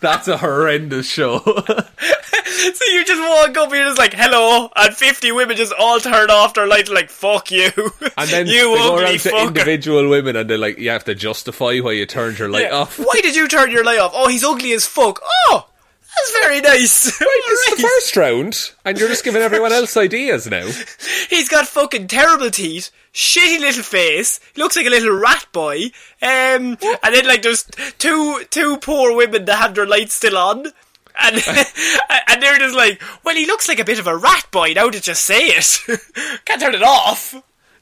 That's a horrendous show. so you just walk up and you're just like hello and fifty women just all turn off their light like fuck you And then you they go ugly around to fucker. individual women and they're like, you have to justify why you turned your light Yeah. off. Why did you turn your light off? Oh, he's ugly as fuck. Oh, that's very nice. This is the first round, and you're just giving everyone else ideas now. He's got fucking terrible teeth, shitty little face, he looks like a little rat boy, um, and then like there's two two poor women that have their lights still on. And and they're just like, well, he looks like a bit of a rat boy now to just say it. Can't turn it off.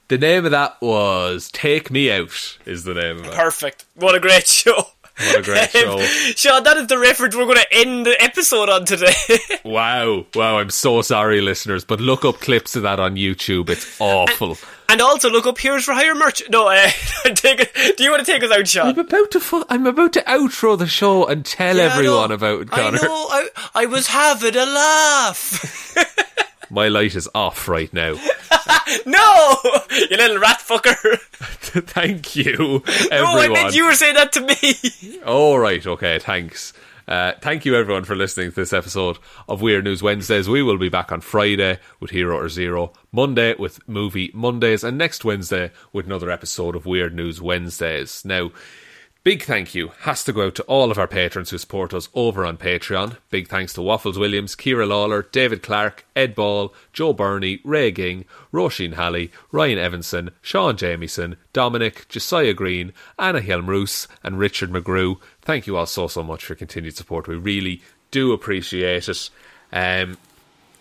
The name of that was Take Me Out, is the name of it. Perfect. What a great show. What a great show. Sean, that is the reference we're going to end the episode on today. Wow. Wow, I'm so sorry, listeners, but look up clips of that on YouTube. It's awful. and also look up Heroes for Hire merch. No, uh, take do you want to take us out, Sean? I'm about to fu- I'm about to outro the show and tell Yeah, everyone about it, I know. I, I was having a laugh. My light is off right now. no, you little rat fucker. Thank you, everyone. No, I meant you were saying that to me. All right, okay, thanks. Uh, thank you everyone for listening to this episode of Weird News Wednesdays. We will be back on Friday with Hero or Zero, Monday with Movie Mondays, and next Wednesday with another episode of Weird News Wednesdays. Now, big thank you has to go out to all of our patrons who support us over on Patreon. Big thanks to Waffles Williams, Kira Lawler, David Clark, Ed Ball, Joe Burney, Ray Ging, Roisin Halley, Ryan Evanson, Sean Jamieson, Dominic, Josiah Green, Anna Helmroos, and Richard McGrew. Thank you all so, so much for your continued support. We really do appreciate it. Um,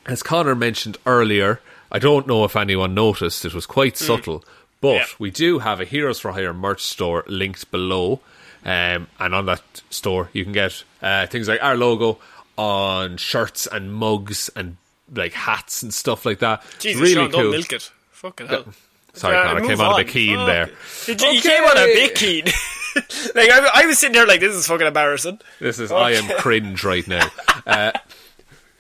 as Connor mentioned earlier, I don't know if anyone noticed, it was quite subtle, but Yeah. we do have a Heroes for Hire merch store linked below. Um, and on that store, you can get uh, things like our logo on shirts and mugs and like hats and stuff like that. Jesus, really Sean, cool. don't milk it. Fucking hell. Sorry, Uh, I came on a on. bit keen Fuck. there. He, he came on a Okay. bit keen. like I, I was sitting there like this is fucking embarrassing. This is I am cringe right now. Uh,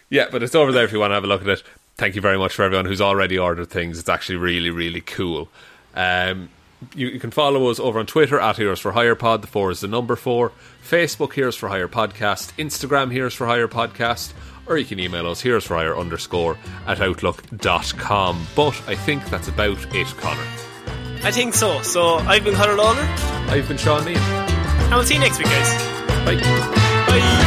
yeah, but it's over there if you want to have a look at it. Thank you very much for everyone who's already ordered things. It's actually really, really cool. Um, you, you can follow us over on Twitter at Heroes for Hire Pod. The four is the number four. Facebook Heroes for Hire Podcast. Instagram Heroes for Hire Podcast. Or you can email us Heroes for Hire underscore at outlook.com. But I think that's about it, Connor. I think so. So I've been Conor Lawler, I've been Sean Mean. and we'll see you next week, guys. Bye. Bye.